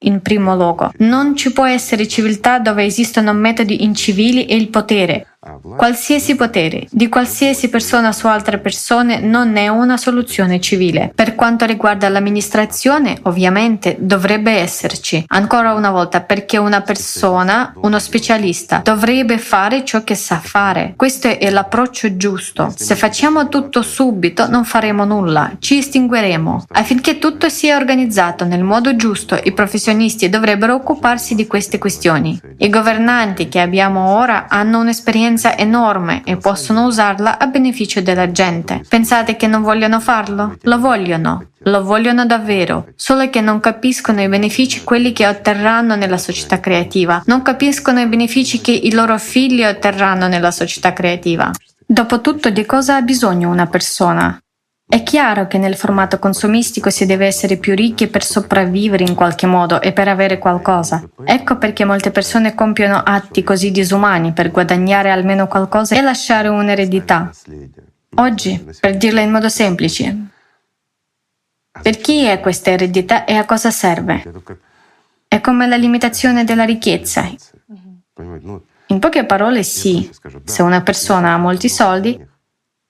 in primo luogo. Non ci può essere civiltà dove esistono metodi incivili e il potere. Qualsiasi potere di qualsiasi persona su altre persone non è una soluzione civile. Per quanto riguarda l'amministrazione, ovviamente dovrebbe esserci. Ancora una volta, perché una persona, uno specialista, dovrebbe fare ciò che sa fare. Questo è l'approccio giusto. Se facciamo tutto subito, non faremo nulla, ci estingueremo. Affinché tutto sia organizzato nel modo giusto, i professionisti dovrebbero occuparsi di queste questioni. I governanti che abbiamo ora hanno un'esperienza enorme e possono usarla a beneficio della gente. Pensate che non vogliono farlo? Lo vogliono. Lo vogliono davvero, solo che non capiscono i benefici quelli che otterranno nella società creativa, non capiscono i benefici che i loro figli otterranno nella società creativa. Dopotutto, di cosa ha bisogno una persona? È chiaro che nel formato consumistico si deve essere più ricchi per sopravvivere in qualche modo e per avere qualcosa. Ecco perché molte persone compiono atti così disumani per guadagnare almeno qualcosa e lasciare un'eredità. Oggi, per dirla in modo semplice, per chi è questa eredità e a cosa serve? È come la limitazione della ricchezza. In poche parole sì, se una persona ha molti soldi,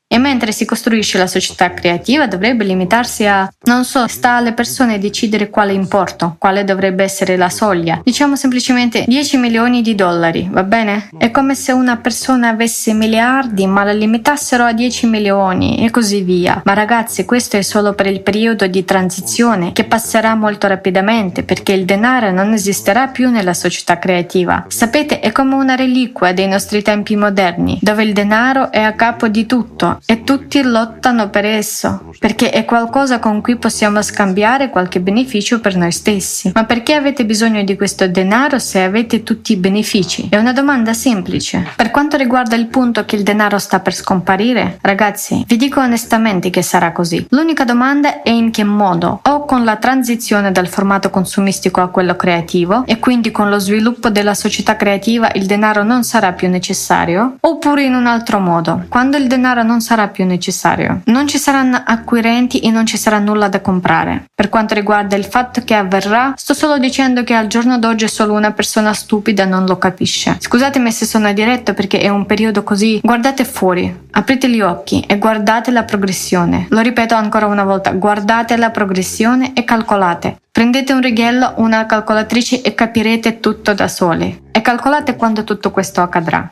e mentre si costruisce la società creativa dovrebbe limitarsi a, non so, sta alle persone decidere quale importo, quale dovrebbe essere la soglia. Diciamo semplicemente 10 milioni di dollari, va bene? È come se una persona avesse miliardi ma la limitassero a 10 milioni e così via. Ma ragazzi, questo è solo per il periodo di transizione che passerà molto rapidamente perché il denaro non esisterà più nella società creativa. Sapete, è come una reliquia dei nostri tempi moderni, dove il denaro è a capo di tutto e tutti lottano per esso, perché è qualcosa con cui possiamo scambiare qualche beneficio per noi stessi. Ma perché avete bisogno di questo denaro se avete tutti i benefici? È una domanda semplice. Per quanto riguarda il punto che il denaro sta per scomparire, ragazzi, vi dico onestamente che sarà così. L'unica domanda è in che modo? O con la transizione dal formato consumistico a quello creativo e quindi con lo sviluppo della società creativa il denaro non sarà più necessario, oppure in un altro modo. Quando il denaro non sarà più necessario, non ci saranno acquirenti e non ci sarà nulla da comprare. Per quanto riguarda il fatto che avverrà, sto solo dicendo che al giorno d'oggi solo una persona stupida non lo capisce. Scusatemi se sono diretto perché è un periodo così. Guardate fuori, aprite gli occhi e guardate la progressione. Lo ripeto ancora una volta, guardate la progressione e calcolate. Prendete un righello, una calcolatrice e capirete tutto da soli. E calcolate quando tutto questo accadrà.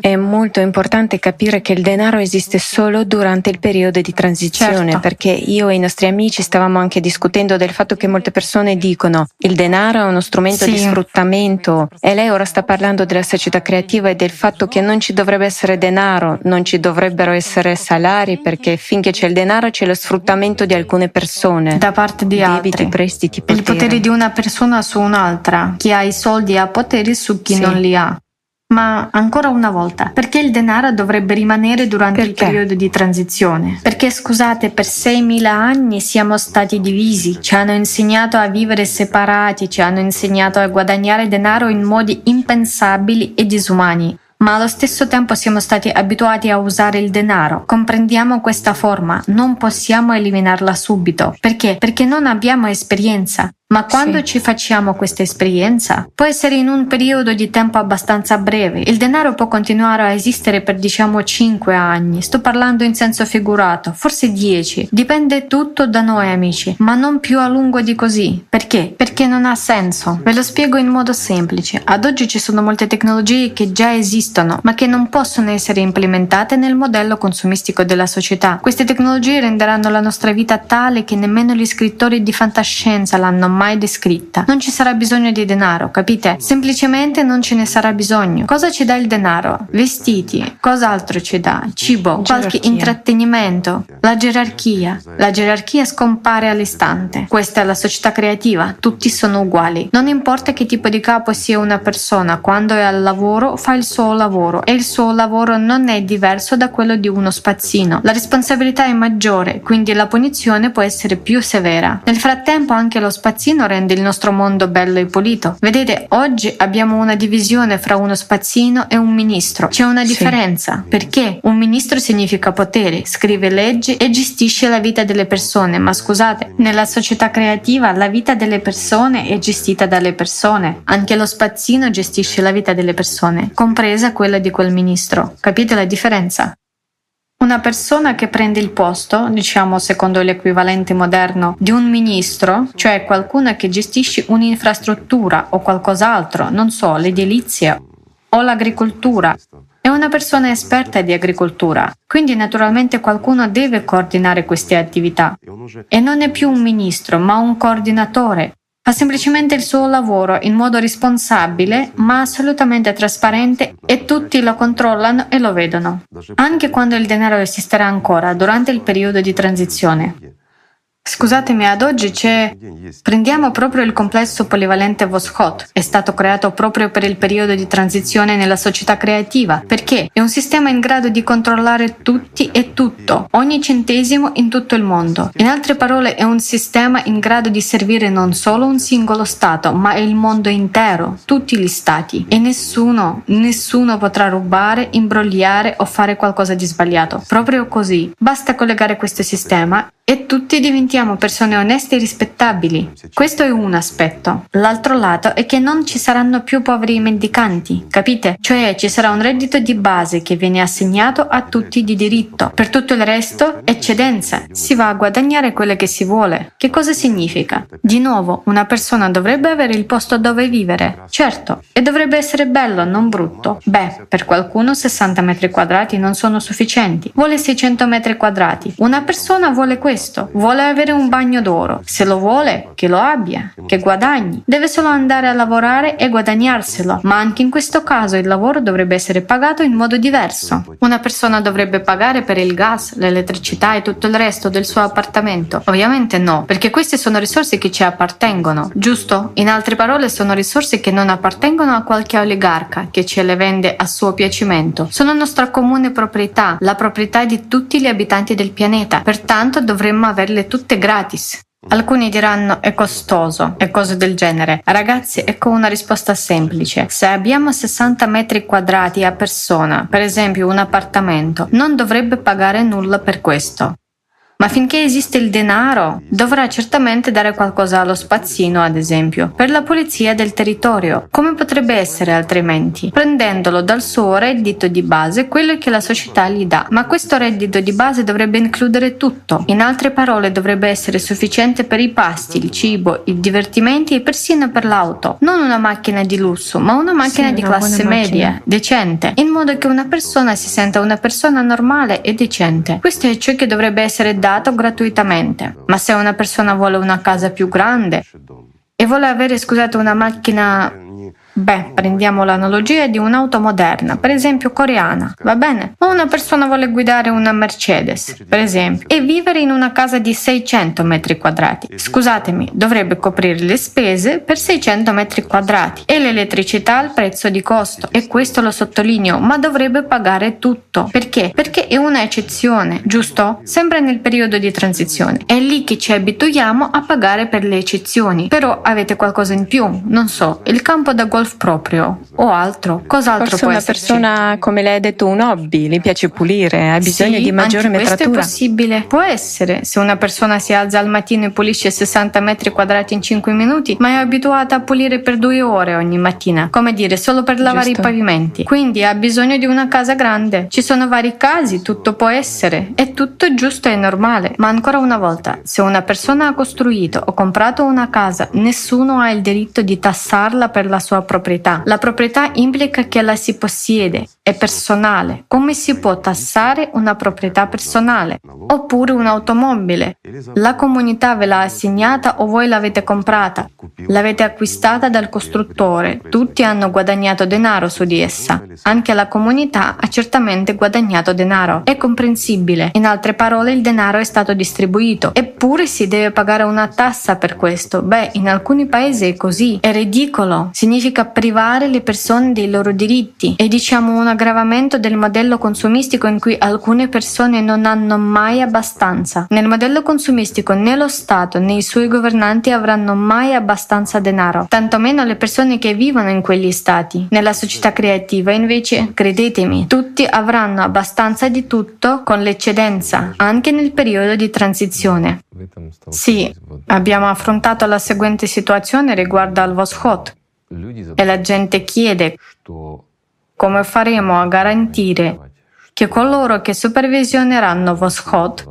È molto importante capire che il denaro esiste solo durante il periodo di transizione, certo. perché io e i nostri amici stavamo anche discutendo del fatto che molte persone dicono il denaro è uno strumento sì. di sfruttamento e lei ora sta parlando della società creativa e del fatto che non ci dovrebbe essere denaro, non ci dovrebbero essere salari perché finché c'è il denaro c'è lo sfruttamento di alcune persone. Da parte di Debiti, altri. prestiti, potere. Il potere di una persona su un'altra. Chi ha i soldi ha poteri su chi Sì. non li ha. Ma ancora una volta, perché il denaro dovrebbe rimanere durante il Perché? periodo di transizione? Perché scusate, per 6.000 anni siamo stati divisi, ci hanno insegnato a vivere separati, ci hanno insegnato a guadagnare denaro in modi impensabili e disumani. Ma allo stesso tempo siamo stati abituati a usare il denaro. Comprendiamo questa forma, non possiamo eliminarla subito. Perché? Perché non abbiamo esperienza. Ma quando Sì. ci facciamo questa esperienza? Può essere in un periodo di tempo abbastanza breve. Il denaro può continuare a esistere per diciamo 5 anni. Sto parlando in senso figurato, forse 10. Dipende tutto da noi amici, ma non più a lungo di così. Perché? Perché non ha senso. Ve lo spiego in modo semplice. Ad oggi ci sono molte tecnologie che già esistono, ma che non possono essere implementate nel modello consumistico della società. Queste tecnologie renderanno la nostra vita tale che nemmeno gli scrittori di fantascienza l'hanno mai descritta. Non ci sarà bisogno di denaro, capite? Semplicemente non ce ne sarà bisogno. Cosa ci dà il denaro? Vestiti. Cos'altro ci dà? Cibo, qualche Gerarchia. intrattenimento, la gerarchia. La gerarchia scompare all'istante. Questa è la società creativa, tutti sono uguali. Non importa che tipo di capo sia una persona, quando è al lavoro fa il suo lavoro e il suo lavoro non è diverso da quello di uno spazzino. La responsabilità è maggiore, quindi la punizione può essere più severa. Nel frattempo anche lo spazzino rende il nostro mondo bello e pulito. Vedete, oggi abbiamo una divisione fra uno spazzino e un ministro. C'è una Sì. differenza. Perché? Un ministro significa potere, scrive leggi e gestisce la vita delle persone. Ma scusate, nella società creativa la vita delle persone è gestita dalle persone. Anche lo spazzino gestisce la vita delle persone, compresa quella di quel ministro. Capite la differenza? Una persona che prende il posto, diciamo secondo l'equivalente moderno, di un ministro, cioè qualcuno che gestisce un'infrastruttura o qualcos'altro, non so, l'edilizia o l'agricoltura, è una persona esperta di agricoltura, quindi naturalmente qualcuno deve coordinare queste attività. E non è più un ministro, ma un coordinatore. Fa semplicemente il suo lavoro in modo responsabile, ma assolutamente trasparente e tutti lo controllano e lo vedono. Anche quando il denaro esisterà ancora durante il periodo di transizione. Scusatemi, ad oggi c'è... Prendiamo proprio il complesso polivalente Voschot. È stato creato proprio per il periodo di transizione nella società creativa, perché è un sistema in grado di controllare tutti e tutto, ogni centesimo in tutto il mondo. In altre parole, è un sistema in grado di servire non solo un singolo Stato, ma il mondo intero, tutti gli Stati. E nessuno, nessuno potrà rubare, imbrogliare o fare qualcosa di sbagliato. Proprio così. Basta collegare questo sistema e tutti diventiamo persone oneste e rispettabili. Questo è un aspetto. L'altro lato è che non ci saranno più poveri mendicanti, capite? Cioè ci sarà un reddito di base che viene assegnato a tutti di diritto. Per tutto il resto, eccedenza. Si va a guadagnare quello che si vuole. Che cosa significa? Di nuovo, una persona dovrebbe avere il posto dove vivere. Certo, e dovrebbe essere bello, non brutto. Beh, per qualcuno 60 metri quadrati non sono sufficienti. Vuole 600 metri quadrati. Una persona vuole questo. Vuole avere un bagno d'oro. Se lo vuole, che lo abbia, che guadagni. Deve solo andare a lavorare e guadagnarselo. Ma anche in questo caso il lavoro dovrebbe essere pagato in modo diverso. Una persona dovrebbe pagare per il gas, l'elettricità e tutto il resto del suo appartamento. Ovviamente no, perché queste sono risorse che ci appartengono, giusto? In altre parole, sono risorse che non appartengono a qualche oligarca che ce le vende a suo piacimento. Sono nostra comune proprietà, la proprietà di tutti gli abitanti del pianeta, pertanto dovremmo averle tutte gratis. Alcuni diranno è costoso e cose del genere. Ragazzi, ecco una risposta semplice. Se abbiamo 60 metri quadrati a persona, per esempio un appartamento, non dovrebbe pagare nulla per questo. Ma finché esiste il denaro, dovrà certamente dare qualcosa allo spazzino, ad esempio, per la pulizia del territorio. Come potrebbe essere altrimenti? Prendendolo dal suo reddito di base, quello che la società gli dà. Ma questo reddito di base dovrebbe includere tutto. In altre parole, dovrebbe essere sufficiente per i pasti, il cibo, i divertimenti e persino per l'auto. Non una macchina di lusso, ma una macchina sì, di classe media, macchina. decente, in modo che una persona si senta una persona normale e decente. Questo è ciò che dovrebbe essere dato dato gratuitamente. Ma se una persona vuole una casa più grande e vuole avere, scusate, una macchina Beh, prendiamo l'analogia di un'auto moderna, per esempio coreana, va bene? O una persona vuole guidare una Mercedes, per esempio, e vivere in una casa di 600 metri quadrati. Scusatemi, dovrebbe coprire le spese per 600 metri quadrati e l'elettricità al prezzo di costo. E questo lo sottolineo, ma dovrebbe pagare tutto. Perché? Perché è un'eccezione, giusto? Sempre nel periodo di transizione. È lì che ci abituiamo a pagare per le eccezioni. Però avete qualcosa in più, non so, il campo da golf golf proprio o altro? Cos'altro Forse può una esserci? persona, come lei ha detto, un hobby, le piace pulire, ha bisogno sì, di maggiore anche metratura. Questo è possibile. Può essere. Se una persona si alza al mattino e pulisce 60 metri quadrati in 5 minuti, ma è abituata a pulire per due ore ogni mattina, come dire, solo per lavare Giusto. i pavimenti. Quindi ha bisogno di una casa grande. Ci sono vari casi, tutto può essere. È tutto giusto e normale. Ma ancora una volta, se una persona ha costruito o comprato una casa, nessuno ha il diritto di tassarla per la sua proprietà. La proprietà implica che la si possiede, è personale. Come si può tassare una proprietà personale? Oppure un'automobile? La comunità ve l'ha assegnata o voi l'avete comprata? L'avete acquistata dal costruttore. Tutti hanno guadagnato denaro su di essa. Anche la comunità ha certamente guadagnato denaro. È comprensibile. In altre parole, il denaro è stato distribuito. Eppure si deve pagare una tassa per questo. Beh, in alcuni paesi è così. È ridicolo. Significa privare le persone dei loro diritti. E diciamo un aggravamento del modello consumistico in cui alcune persone non hanno mai abbastanza. Nel modello consumistico né lo Stato né i suoi governanti avranno mai abbastanza denaro, tantomeno le persone che vivono in quegli stati. Nella società creativa invece, credetemi, tutti avranno abbastanza di tutto con l'eccedenza, anche nel periodo di transizione. Sì, abbiamo affrontato la seguente situazione riguardo al Voshot e la gente chiede come faremo a garantire che coloro che supervisioneranno Voshot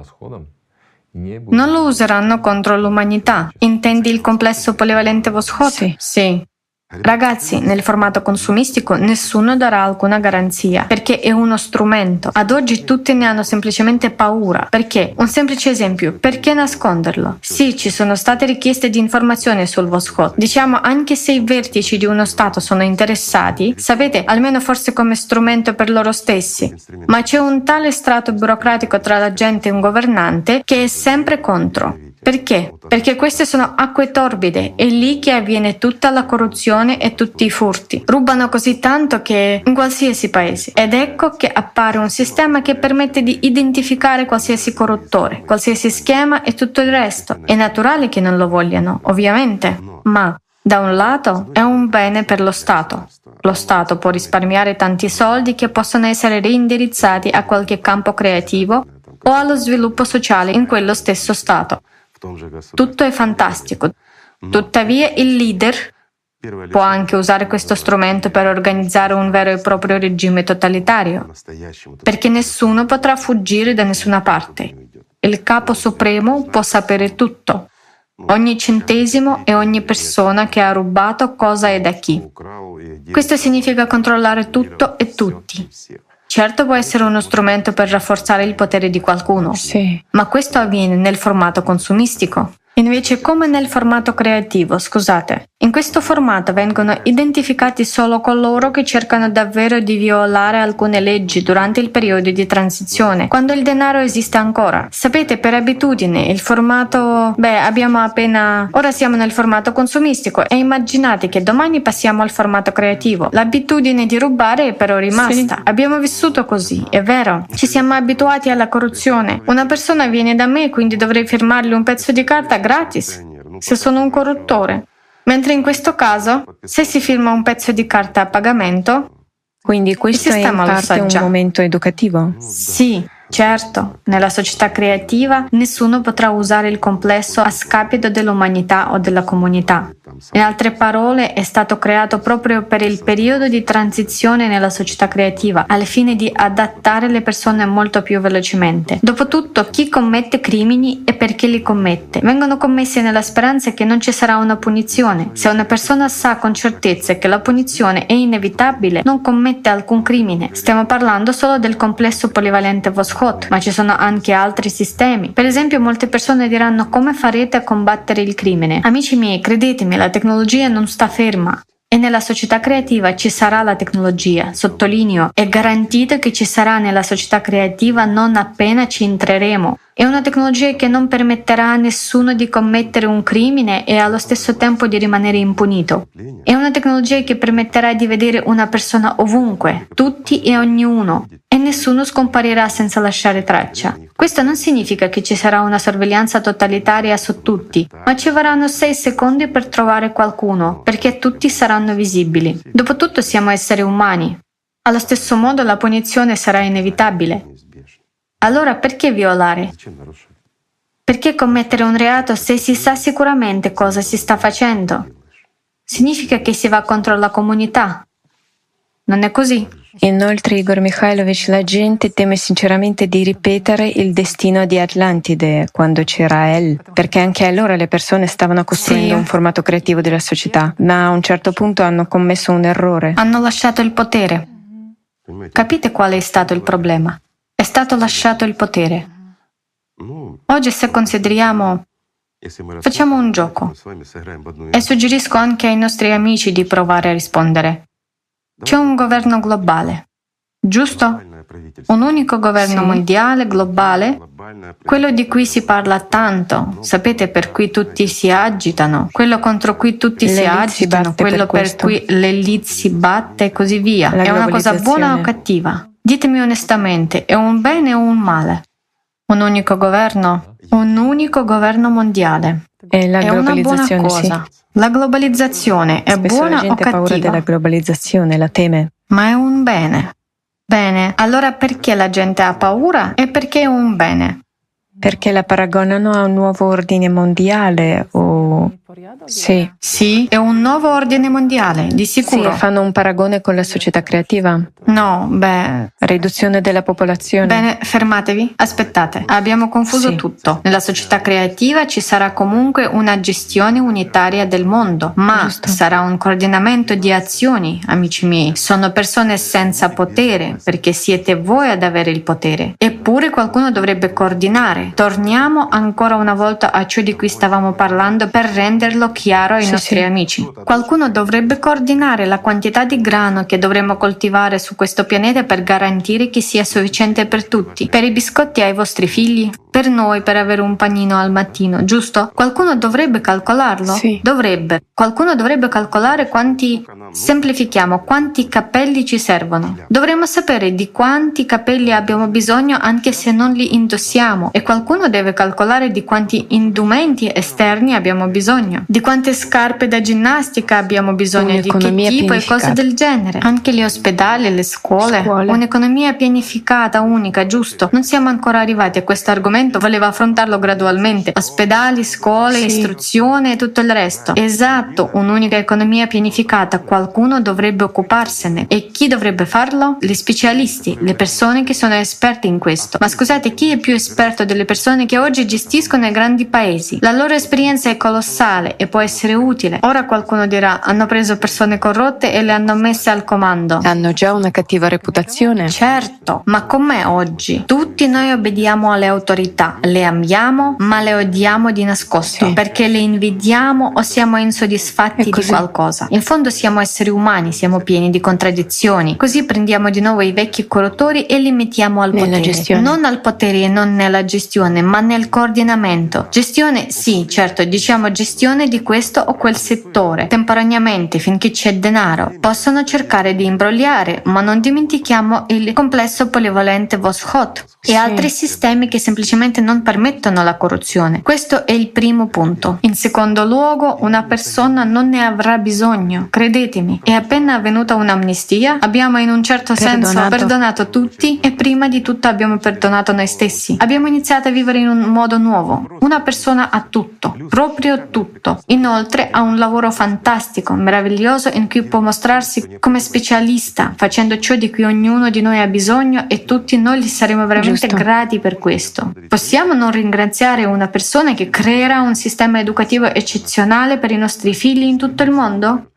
non lo useranno contro l'umanità. Intendi il complesso polivalente Voshot? Sì. sì. Ragazzi, nel formato consumistico nessuno darà alcuna garanzia perché è uno strumento. Ad oggi tutti ne hanno semplicemente paura. Perché? Un semplice esempio, perché nasconderlo? Sì, ci sono state richieste di informazioni sul Voshot. Diciamo anche se i vertici di uno Stato sono interessati, sapete, almeno forse come strumento per loro stessi. Ma c'è un tale strato burocratico tra la gente e un governante che è sempre contro. Perché? Perché queste sono acque torbide, è lì che avviene tutta la corruzione e tutti i furti. Rubano così tanto che in qualsiasi paese. Ed ecco che appare un sistema che permette di identificare qualsiasi corruttore, qualsiasi schema e tutto il resto. È naturale che non lo vogliano, ovviamente, ma da un lato è un bene per lo Stato. Lo Stato può risparmiare tanti soldi che possono essere reindirizzati a qualche campo creativo o allo sviluppo sociale in quello stesso Stato. Tutto è fantastico. Tuttavia il leader può anche usare questo strumento per organizzare un vero e proprio regime totalitario, perché nessuno potrà fuggire da nessuna parte. Il capo supremo può sapere tutto, ogni centesimo e ogni persona che ha rubato cosa e da chi. Questo significa controllare tutto e tutti. Certo può essere uno strumento per rafforzare il potere di qualcuno, sì. ma questo avviene nel formato consumistico. Invece come nel formato creativo, scusate. In questo formato vengono identificati solo coloro che cercano davvero di violare alcune leggi durante il periodo di transizione, quando il denaro esiste ancora. Sapete, per abitudine, il formato... Beh, abbiamo appena... Ora siamo nel formato consumistico e immaginate che domani passiamo al formato creativo. L'abitudine di rubare è però rimasta. Sì. Abbiamo vissuto così, è vero. Ci siamo abituati alla corruzione. Una persona viene da me, quindi dovrei firmargli un pezzo di carta gratis, se sono un corruttore. Mentre in questo caso, se si firma un pezzo di carta a pagamento, quindi questo è in parte un momento educativo? Sì, Certo, nella società creativa nessuno potrà usare il complesso a scapito dell'umanità o della comunità. In altre parole, è stato creato proprio per il periodo di transizione nella società creativa, al fine di adattare le persone molto più velocemente. Dopotutto, chi commette crimini e perché li commette? Vengono commessi nella speranza che non ci sarà una punizione. Se una persona sa con certezza che la punizione è inevitabile, non commette alcun crimine. Stiamo parlando solo del complesso polivalente Voskhod, ma ci sono anche altri sistemi. Per esempio, molte persone diranno come farete a combattere il crimine. Amici miei, credetemi, la tecnologia non sta ferma. E nella società creativa ci sarà la tecnologia, sottolineo, è garantito che ci sarà nella società creativa non appena ci entreremo. È una tecnologia che non permetterà a nessuno di commettere un crimine e allo stesso tempo di rimanere impunito. È una tecnologia che permetterà di vedere una persona ovunque, tutti e ognuno, nessuno scomparirà senza lasciare traccia. Questo non significa che ci sarà una sorveglianza totalitaria su tutti, ma ci vorranno sei secondi per trovare qualcuno, perché tutti saranno visibili. Dopotutto siamo esseri umani. Allo stesso modo la punizione sarà inevitabile. Allora perché violare? Perché commettere un reato se si sa sicuramente cosa si sta facendo? Significa che si va contro la comunità. Non è così? Inoltre, Igor Mikhailovich, la gente teme sinceramente di ripetere il destino di Atlantide quando c'era El, perché anche allora le persone stavano costruendo sì. un formato creativo della società, ma a un certo punto hanno commesso un errore. Hanno lasciato il potere. Capite qual è stato il problema? È stato lasciato il potere. Oggi se consideriamo Facciamo un gioco e suggerisco anche ai nostri amici di provare a rispondere. C'è un governo globale, giusto? Un unico governo sì. mondiale, globale, quello di cui si parla tanto, sapete per cui tutti si agitano, quello contro cui tutti si agitano, quello per, per cui l'elite si batte e così via. La È una cosa buona o cattiva? Ditemi onestamente, è un bene o un male? Un unico governo? Un unico governo mondiale. È, la è cosa. Sì. La globalizzazione è Spesso buona o cattiva? la gente ha paura della globalizzazione, la teme. Ma è un bene. Bene, allora perché la gente ha paura e perché è un bene? Perché la paragonano a un nuovo ordine mondiale o sì. Sì, è un nuovo ordine mondiale, di sicuro. Sì, fanno un paragone con la società creativa? No, beh. Riduzione della popolazione? Bene, fermatevi. Aspettate, abbiamo confuso sì. tutto. Nella società creativa ci sarà comunque una gestione unitaria del mondo, ma Giusto. sarà un coordinamento di azioni, amici miei. Sono persone senza potere, perché siete voi ad avere il potere. Eppure qualcuno dovrebbe coordinare. Torniamo ancora una volta a ciò di cui stavamo parlando per renderlo chiaro ai sì, nostri sì. amici. Qualcuno dovrebbe coordinare la quantità di grano che dovremmo coltivare su questo pianeta per garantire che sia sufficiente per tutti, per i biscotti ai vostri figli, per noi per avere un panino al mattino, giusto? Qualcuno dovrebbe calcolarlo? Sì. Dovrebbe. Qualcuno dovrebbe calcolare quanti Semplifichiamo quanti capelli ci servono. Dovremmo sapere di quanti capelli abbiamo bisogno anche se non li indossiamo e qualcuno deve calcolare di quanti indumenti esterni abbiamo bisogno, di quante scarpe da ginnastica abbiamo bisogno, di che tipo e cose del genere. Anche gli ospedali, le scuole. scuole. Un'economia pianificata, unica, giusto? Non siamo ancora arrivati a questo argomento, volevo affrontarlo gradualmente. Ospedali, scuole, sì. istruzione e tutto il resto. Esatto, un'unica economia pianificata. Qualcuno dovrebbe occuparsene. E chi dovrebbe farlo? Gli specialisti, le persone che sono esperte in questo. Ma scusate, chi è più esperto delle persone che oggi gestiscono i grandi paesi? La loro esperienza è colossale e può essere utile. Ora qualcuno dirà, hanno preso persone corrotte e le hanno messe al comando. Hanno già una cattiva reputazione? Certo, ma com'è oggi? Tutti noi obbediamo alle autorità, le amiamo, ma le odiamo di nascosto, sì. perché le invidiamo o siamo insoddisfatti di qualcosa. In fondo siamo esseri umani, siamo pieni di contraddizioni. Così prendiamo di nuovo i vecchi corruttori e li mettiamo al nella potere. Gestione. Non al potere e non nella gestione, ma nel coordinamento. Gestione, sì, certo, diciamo gestione di questo o quel settore. Temporaneamente, finché c'è denaro, possono cercare di imbrogliare, ma non dimentichiamo il complesso polivalente Voschot e altri sistemi che semplicemente non permettono la corruzione. Questo è il primo punto. In secondo luogo, una persona non ne avrà bisogno, credetemi. È appena avvenuta un'amnistia, abbiamo in un certo perdonato. senso perdonato tutti e prima di tutto abbiamo perdonato noi stessi. Abbiamo iniziato a vivere in un modo nuovo. Una persona ha tutto, proprio tutto. Inoltre ha un lavoro fantastico, meraviglioso in cui può mostrarsi come specialista, facendo ciò di cui ognuno di noi ha bisogno e tutti noi gli saremo veramente Giusto. grati per questo. Possiamo non ringraziare una persona che creerà un sistema educativo eccezionale per i nostri figli in tutto il mondo?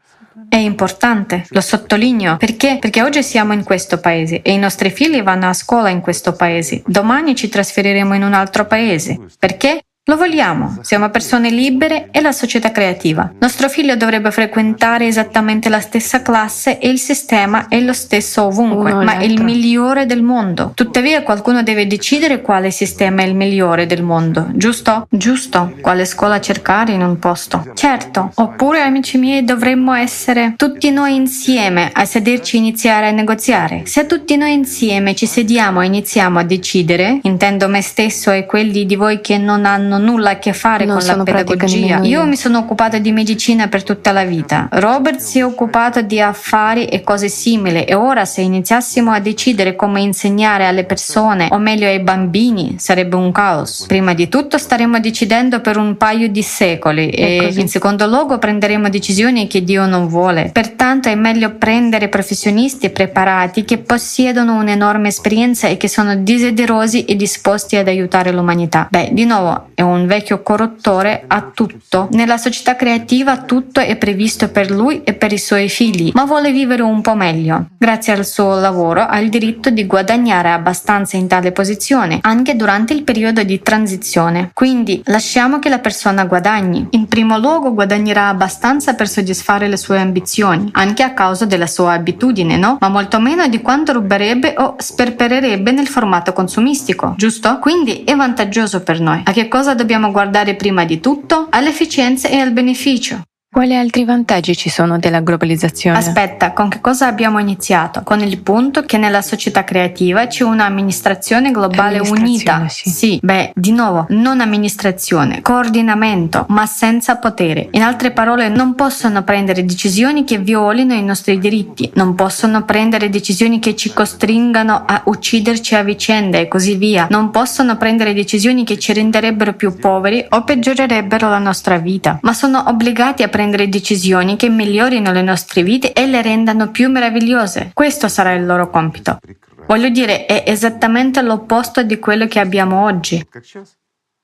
È importante, lo sottolineo, perché? Perché oggi siamo in questo paese e i nostri figli vanno a scuola in questo paese. Domani ci trasferiremo in un altro paese. Perché? Lo vogliamo, siamo persone libere e la società creativa. Nostro figlio dovrebbe frequentare esattamente la stessa classe e il sistema è lo stesso ovunque, Uno ma è il migliore del mondo. Tuttavia qualcuno deve decidere quale sistema è il migliore del mondo, giusto? Giusto, quale scuola cercare in un posto. Certo, oppure amici miei dovremmo essere tutti noi insieme a sederci e iniziare a negoziare. Se tutti noi insieme ci sediamo e iniziamo a decidere, intendo me stesso e quelli di voi che non hanno nulla a che fare non con la pedagogia. Io mi sono occupata di medicina per tutta la vita. Robert si è occupato di affari e cose simili e ora se iniziassimo a decidere come insegnare alle persone, o meglio ai bambini, sarebbe un caos. Prima di tutto staremo decidendo per un paio di secoli e in secondo luogo prenderemo decisioni che Dio non vuole. Pertanto è meglio prendere professionisti preparati che possiedono un'enorme esperienza e che sono desiderosi e disposti ad aiutare l'umanità. Beh, di nuovo, è un vecchio corruttore ha tutto. Nella società creativa tutto è previsto per lui e per i suoi figli, ma vuole vivere un po' meglio. Grazie al suo lavoro ha il diritto di guadagnare abbastanza in tale posizione, anche durante il periodo di transizione. Quindi lasciamo che la persona guadagni. In primo luogo guadagnerà abbastanza per soddisfare le sue ambizioni, anche a causa della sua abitudine, no? Ma molto meno di quanto ruberebbe o sperpererebbe nel formato consumistico, giusto? Quindi è vantaggioso per noi. A che cosa dobbiamo guardare prima di tutto? All'efficienza e al beneficio. Quali altri vantaggi ci sono della globalizzazione? Aspetta, con che cosa abbiamo iniziato? Con il punto che nella società creativa c'è un'amministrazione globale unita. Sì. sì, beh, di nuovo, non amministrazione, coordinamento, ma senza potere. In altre parole, non possono prendere decisioni che violino i nostri diritti, non possono prendere decisioni che ci costringano a ucciderci a vicenda e così via. Non possono prendere decisioni che ci renderebbero più poveri o peggiorerebbero la nostra vita, ma sono obbligati a prendere decisioni che migliorino le nostre vite e le rendano più meravigliose. Questo sarà il loro compito. Voglio dire, è esattamente l'opposto di quello che abbiamo oggi.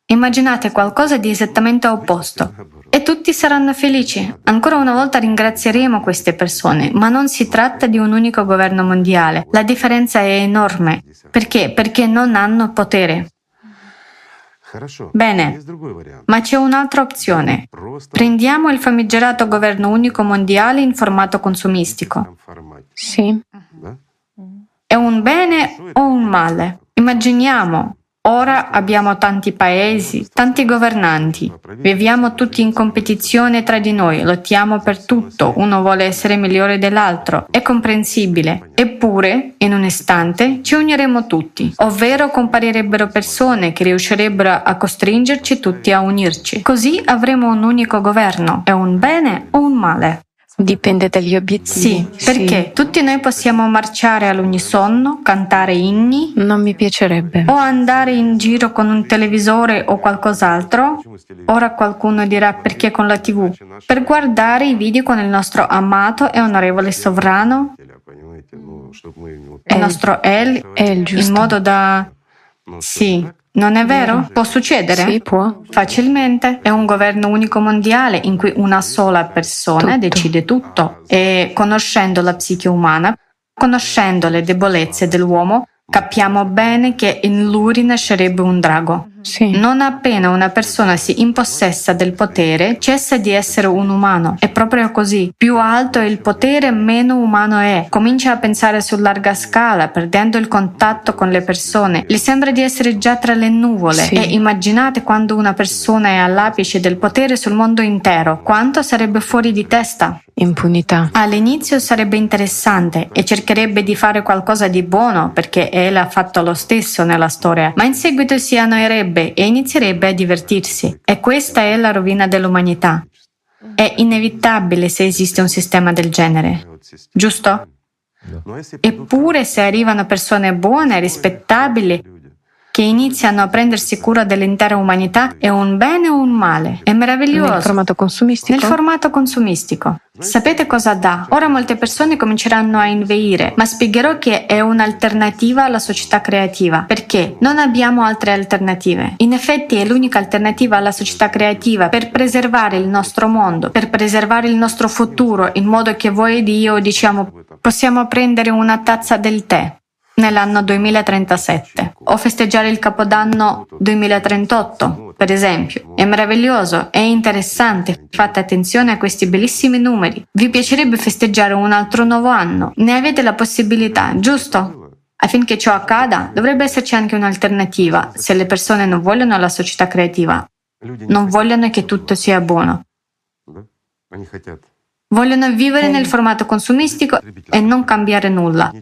Immaginate qualcosa di esattamente opposto e tutti saranno felici. Ancora una volta ringrazieremo queste persone, ma non si tratta di un unico governo mondiale. La differenza è enorme. Perché? Perché non hanno potere. Bene, ma c'è un'altra opzione. Prendiamo il famigerato governo unico mondiale in formato consumistico. Sì. È un bene o un male? Immaginiamo Ora abbiamo tanti paesi, tanti governanti. Viviamo tutti in competizione tra di noi, lottiamo per tutto, uno vuole essere migliore dell'altro. È comprensibile. Eppure, in un istante, ci uniremo tutti, ovvero comparirebbero persone che riuscirebbero a costringerci tutti a unirci. Così avremo un unico governo. È un bene o un male? Dipende dagli obiettivi. Sì, perché sì. tutti noi possiamo marciare all'unisono, cantare inni. Non mi piacerebbe. O andare in giro con un televisore o qualcos'altro. Ora qualcuno dirà perché con la TV. Per guardare i video con il nostro amato e onorevole sovrano. Il nostro El, El in modo da... Sì, Non è vero? Può succedere? Sì, può. Facilmente. È un governo unico mondiale in cui una sola persona tutto. decide tutto e conoscendo la psiche umana, conoscendo le debolezze dell'uomo, capiamo bene che in lui nascerebbe un drago. Sì. Non appena una persona si impossessa del potere, cessa di essere un umano. È proprio così. Più alto è il potere, meno umano è. Comincia a pensare su larga scala, perdendo il contatto con le persone. Gli sembra di essere già tra le nuvole. Sì. E immaginate quando una persona è all'apice del potere sul mondo intero. Quanto sarebbe fuori di testa? Impunità. All'inizio sarebbe interessante e cercherebbe di fare qualcosa di buono perché Ella ha fatto lo stesso nella storia, ma in seguito si annoierebbe ritroverebbe e inizierebbe a divertirsi. E questa è la rovina dell'umanità. È inevitabile se esiste un sistema del genere, giusto? Eppure se arrivano persone buone, rispettabili, che iniziano a prendersi cura dell'intera umanità è un bene o un male? È meraviglioso. Nel formato consumistico? Nel formato consumistico. Sapete cosa dà? Ora molte persone cominceranno a inveire, ma spiegherò che è un'alternativa alla società creativa, perché non abbiamo altre alternative. In effetti è l'unica alternativa alla società creativa per preservare il nostro mondo, per preservare il nostro futuro, in modo che voi ed io diciamo possiamo prendere una tazza del tè, nell'anno 2037 o festeggiare il Capodanno 2038, per esempio. È meraviglioso, è interessante, fate attenzione a questi bellissimi numeri. Vi piacerebbe festeggiare un altro nuovo anno? Ne avete la possibilità, giusto? Affinché ciò accada, dovrebbe esserci anche un'alternativa se le persone non vogliono la società creativa, non vogliono che tutto sia buono. Vogliono vivere nel formato consumistico e non cambiare nulla.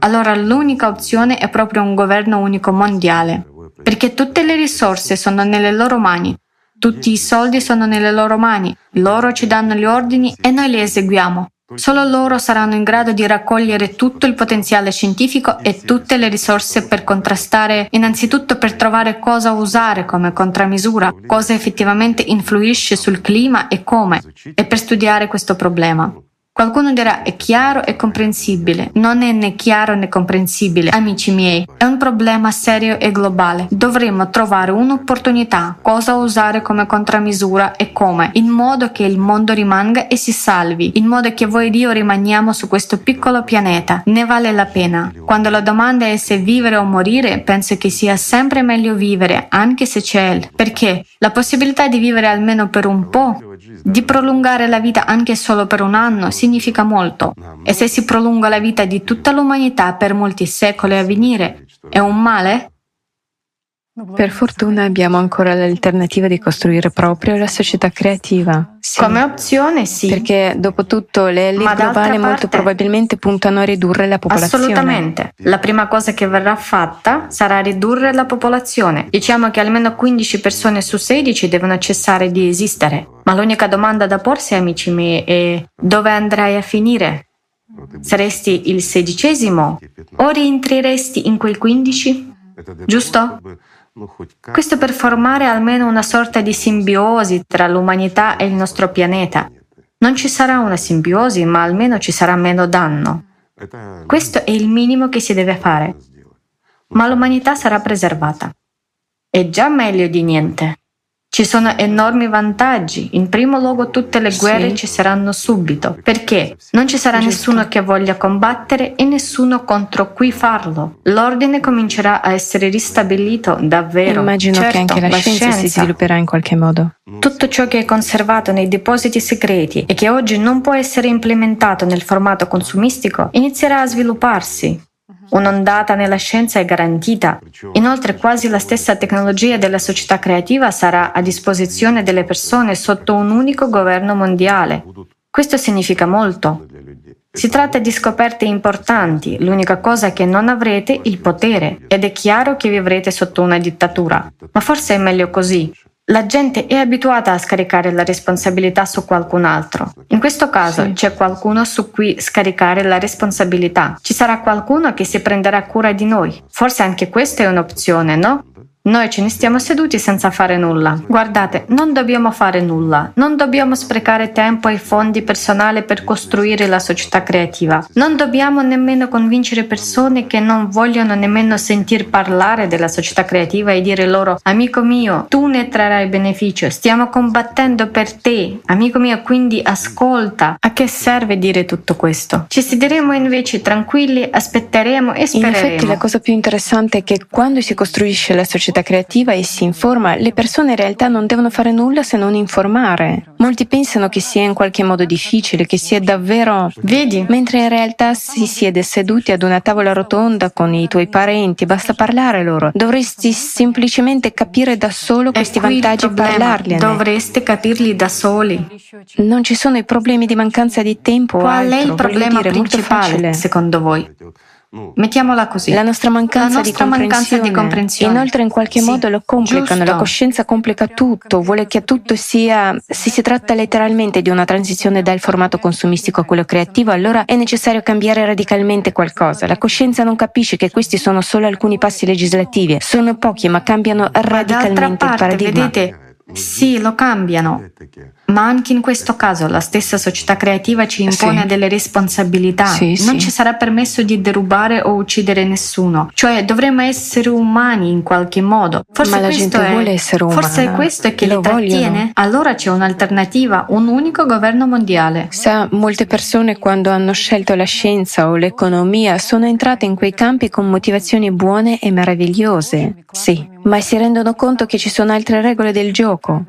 Allora l'unica opzione è proprio un governo unico mondiale, perché tutte le risorse sono nelle loro mani, tutti i soldi sono nelle loro mani, loro ci danno gli ordini e noi li eseguiamo. Solo loro saranno in grado di raccogliere tutto il potenziale scientifico e tutte le risorse per contrastare, innanzitutto per trovare cosa usare come contramisura, cosa effettivamente influisce sul clima e come, e per studiare questo problema. Qualcuno dirà è chiaro e comprensibile. Non è né chiaro né comprensibile, amici miei. È un problema serio e globale. Dovremmo trovare un'opportunità, cosa usare come contramisura e come, in modo che il mondo rimanga e si salvi, in modo che voi ed io rimaniamo su questo piccolo pianeta. Ne vale la pena. Quando la domanda è se vivere o morire, penso che sia sempre meglio vivere, anche se c'è il perché. La possibilità di vivere almeno per un po' Di prolungare la vita anche solo per un anno significa molto. E se si prolunga la vita di tutta l'umanità per molti secoli a venire, è un male? Per fortuna abbiamo ancora l'alternativa di costruire proprio la società creativa. Sì. Come opzione sì. Perché dopo tutto le elite globali molto probabilmente puntano a ridurre la popolazione. Assolutamente. La prima cosa che verrà fatta sarà ridurre la popolazione. Diciamo che almeno 15 persone su 16 devono cessare di esistere. Ma l'unica domanda da porsi, amici miei, è dove andrai a finire? Saresti il sedicesimo o rientreresti in quei 15? Giusto? Questo per formare almeno una sorta di simbiosi tra l'umanità e il nostro pianeta. Non ci sarà una simbiosi, ma almeno ci sarà meno danno. Questo è il minimo che si deve fare. Ma l'umanità sarà preservata. È già meglio di niente. Ci sono enormi vantaggi. In primo luogo tutte le guerre sì. ci saranno subito, perché non ci sarà Giusto. nessuno che voglia combattere e nessuno contro cui farlo. L'ordine comincerà a essere ristabilito davvero. Immagino certo, che anche la, la scienza, scienza si svilupperà in qualche modo. Tutto ciò che è conservato nei depositi segreti e che oggi non può essere implementato nel formato consumistico inizierà a svilupparsi. Un'ondata nella scienza è garantita. Inoltre quasi la stessa tecnologia della società creativa sarà a disposizione delle persone sotto un unico governo mondiale. Questo significa molto. Si tratta di scoperte importanti, l'unica cosa è che non avrete il potere ed è chiaro che vivrete sotto una dittatura, ma forse è meglio così. La gente è abituata a scaricare la responsabilità su qualcun altro. In questo caso sì. c'è qualcuno su cui scaricare la responsabilità. Ci sarà qualcuno che si prenderà cura di noi. Forse anche questa è un'opzione, no? Noi ce ne stiamo seduti senza fare nulla. Guardate, non dobbiamo fare nulla, non dobbiamo sprecare tempo e fondi personali per costruire la società creativa. Non dobbiamo nemmeno convincere persone che non vogliono nemmeno sentir parlare della società creativa e dire loro amico mio, tu ne trarrai beneficio, stiamo combattendo per te, amico mio, quindi ascolta. A che serve dire tutto questo? Ci siederemo invece tranquilli, aspetteremo e spereremo. In effetti la cosa più interessante è che quando si costruisce la società creativa e si informa, le persone in realtà non devono fare nulla se non informare. Molti pensano che sia in qualche modo difficile, che sia davvero... Vedi? Mentre in realtà si siede seduti ad una tavola rotonda con i tuoi parenti, basta parlare loro. Dovresti semplicemente capire da solo questi vantaggi e parlarli. Dovreste capirli da soli. Non ci sono i problemi di mancanza di tempo. Qual altro. è il problema dire, principale, secondo voi? Mettiamola così. La nostra mancanza, la nostra di, comprensione. mancanza di, comprensione. Inoltre in qualche sì, modo lo complicano, giusto. la coscienza complica tutto, vuole che tutto sia, se si tratta letteralmente di una transizione dal formato consumistico a quello creativo, allora è necessario cambiare radicalmente qualcosa. La coscienza non capisce che questi sono solo alcuni passi legislativi, sono pochi ma cambiano radicalmente parte, il paradigma. Vedete, sì, lo cambiano, ma anche in questo caso la stessa società creativa ci impone sì. delle responsabilità. Sì, non sì. ci sarà permesso di derubare o uccidere nessuno. Cioè, dovremmo essere umani in qualche modo. Forse ma la gente è, vuole essere umana. Forse è questo che Lo li trattiene? vogliono. Allora c'è un'alternativa, un unico governo mondiale. Sa, molte persone quando hanno scelto la scienza o l'economia sono entrate in quei campi con motivazioni buone e meravigliose. Sì, ma si rendono conto che ci sono altre regole del gioco.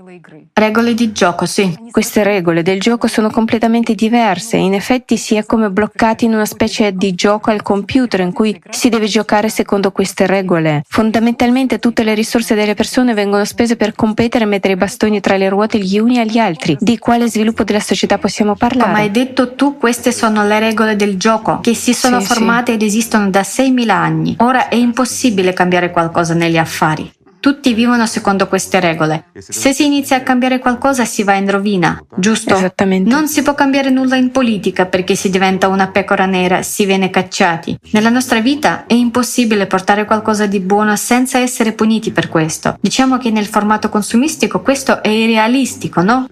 Regole di gioco, sì. Queste regole del gioco sono completamente diverse. In effetti si è come bloccati in una specie di gioco al computer in cui si deve giocare secondo queste regole. Fondamentalmente tutte le risorse delle persone vengono spese per competere e mettere i bastoni tra le ruote gli uni agli altri. Di quale sviluppo della società possiamo parlare? Come hai detto tu, queste sono le regole del gioco che si sono Sì, formate ed esistono da 6.000 anni. Ora è impossibile cambiare qualcosa negli affari. Tutti vivono secondo queste regole. Se si inizia a cambiare qualcosa si va in rovina, giusto? Esattamente. Non si può cambiare nulla in politica perché si diventa una pecora nera, si viene cacciati. Nella nostra vita è impossibile portare qualcosa di buono senza essere puniti per questo. Diciamo che nel formato consumistico questo è irrealistico, no?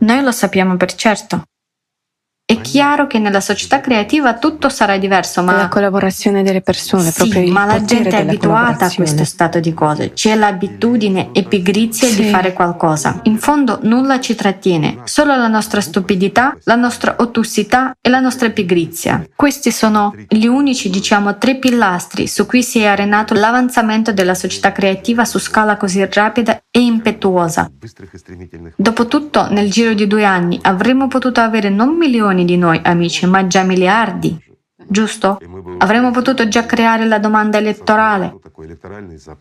Noi lo sappiamo per certo. È chiaro che nella società creativa tutto sarà diverso, ma La collaborazione delle persone, sì, proprio ma la gente è abituata a questo stato di cose. C'è l'abitudine e pigrizia di Sì. fare qualcosa. In fondo nulla ci trattiene, solo la nostra stupidità, la nostra ottusità e la nostra pigrizia. Questi sono gli unici, diciamo, tre pilastri su cui si è arenato l'avanzamento della società creativa su scala così rapida e impetuosa. Dopotutto, nel giro di due anni avremmo potuto avere non milioni di noi amici, ma già miliardi. Giusto? Avremmo potuto già creare la domanda elettorale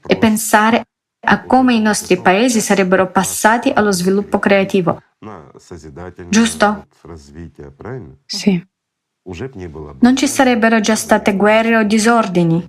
e pensare a come i nostri paesi sarebbero passati allo sviluppo creativo. Giusto? Sì. Non ci sarebbero già state guerre o disordini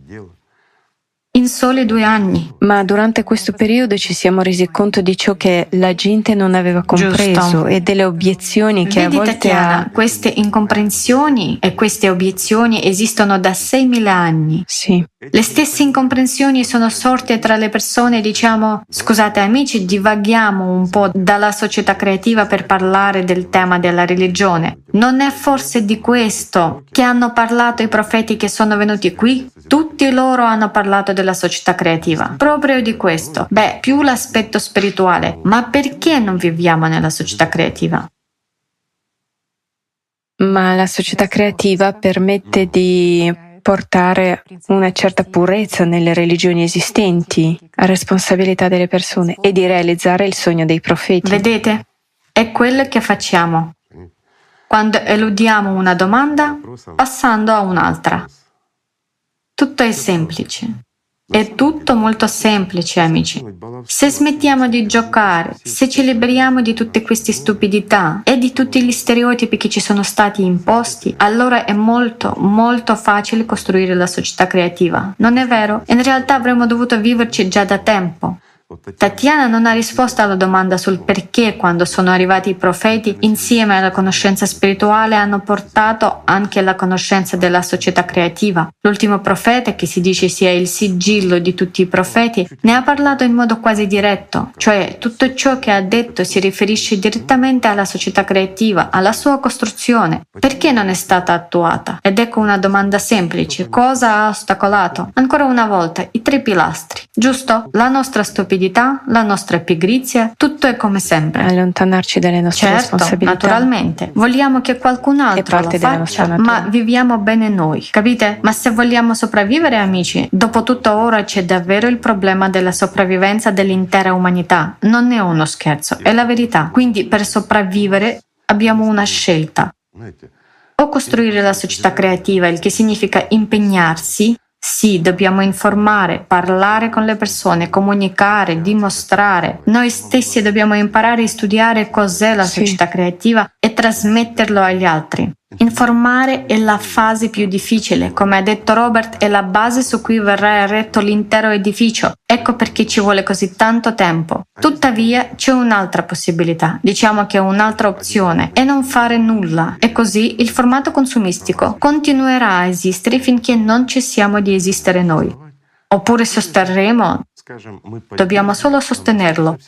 in soli due anni. Ma durante questo periodo ci siamo resi conto di ciò che la gente non aveva compreso Giusto. e delle obiezioni che Vedi a volte Tatiana, ha... queste incomprensioni e queste obiezioni esistono da 6.000 anni. Sì, Le stesse incomprensioni sono sorte tra le persone, diciamo, scusate amici, divaghiamo un po' dalla società creativa per parlare del tema della religione. Non è forse di questo che hanno parlato i profeti che sono venuti qui? Tutti loro hanno parlato della società creativa. Proprio di questo. Beh, più l'aspetto spirituale. Ma perché non viviamo nella società creativa? ma la società creativa permette di portare una certa purezza nelle religioni esistenti, a responsabilità delle persone e di realizzare il sogno dei profeti. Vedete? È quello che facciamo quando eludiamo una domanda passando a un'altra. Tutto è semplice. È tutto molto semplice, amici. Se smettiamo di giocare, se ci liberiamo di tutte queste stupidità e di tutti gli stereotipi che ci sono stati imposti, allora è molto, molto facile costruire la società creativa. Non è vero? In realtà avremmo dovuto viverci già da tempo. Tatiana non ha risposto alla domanda sul perché quando sono arrivati i profeti insieme alla conoscenza spirituale hanno portato anche la conoscenza della società creativa. L'ultimo profeta, che si dice sia il sigillo di tutti i profeti, ne ha parlato in modo quasi diretto, cioè tutto ciò che ha detto si riferisce direttamente alla società creativa, alla sua costruzione. Perché non è stata attuata? Ed ecco una domanda semplice. Cosa ha ostacolato? Ancora una volta, i tre pilastri. Giusto? La nostra stupidità stupidità, la nostra pigrizia, tutto è come sempre. Allontanarci dalle nostre certo, responsabilità. naturalmente. Vogliamo che qualcun altro lo faccia, ma viviamo bene noi, capite? Ma se vogliamo sopravvivere, amici, dopo tutto ora c'è davvero il problema della sopravvivenza dell'intera umanità. Non è uno scherzo, è la verità. Quindi per sopravvivere abbiamo una scelta. O costruire la società creativa, il che significa impegnarsi sì, dobbiamo informare, parlare con le persone, comunicare, dimostrare. Noi stessi dobbiamo imparare a studiare cos'è la società creativa e trasmetterlo agli altri. Informare è la fase più difficile, come ha detto Robert, è la base su cui verrà eretto l'intero edificio. Ecco perché ci vuole così tanto tempo. Tuttavia c'è un'altra possibilità, diciamo che un'altra opzione, è non fare nulla. E così il formato consumistico continuerà a esistere finché non cessiamo di esistere noi. Oppure sosterremo Dobbiamo solo sostenerlo.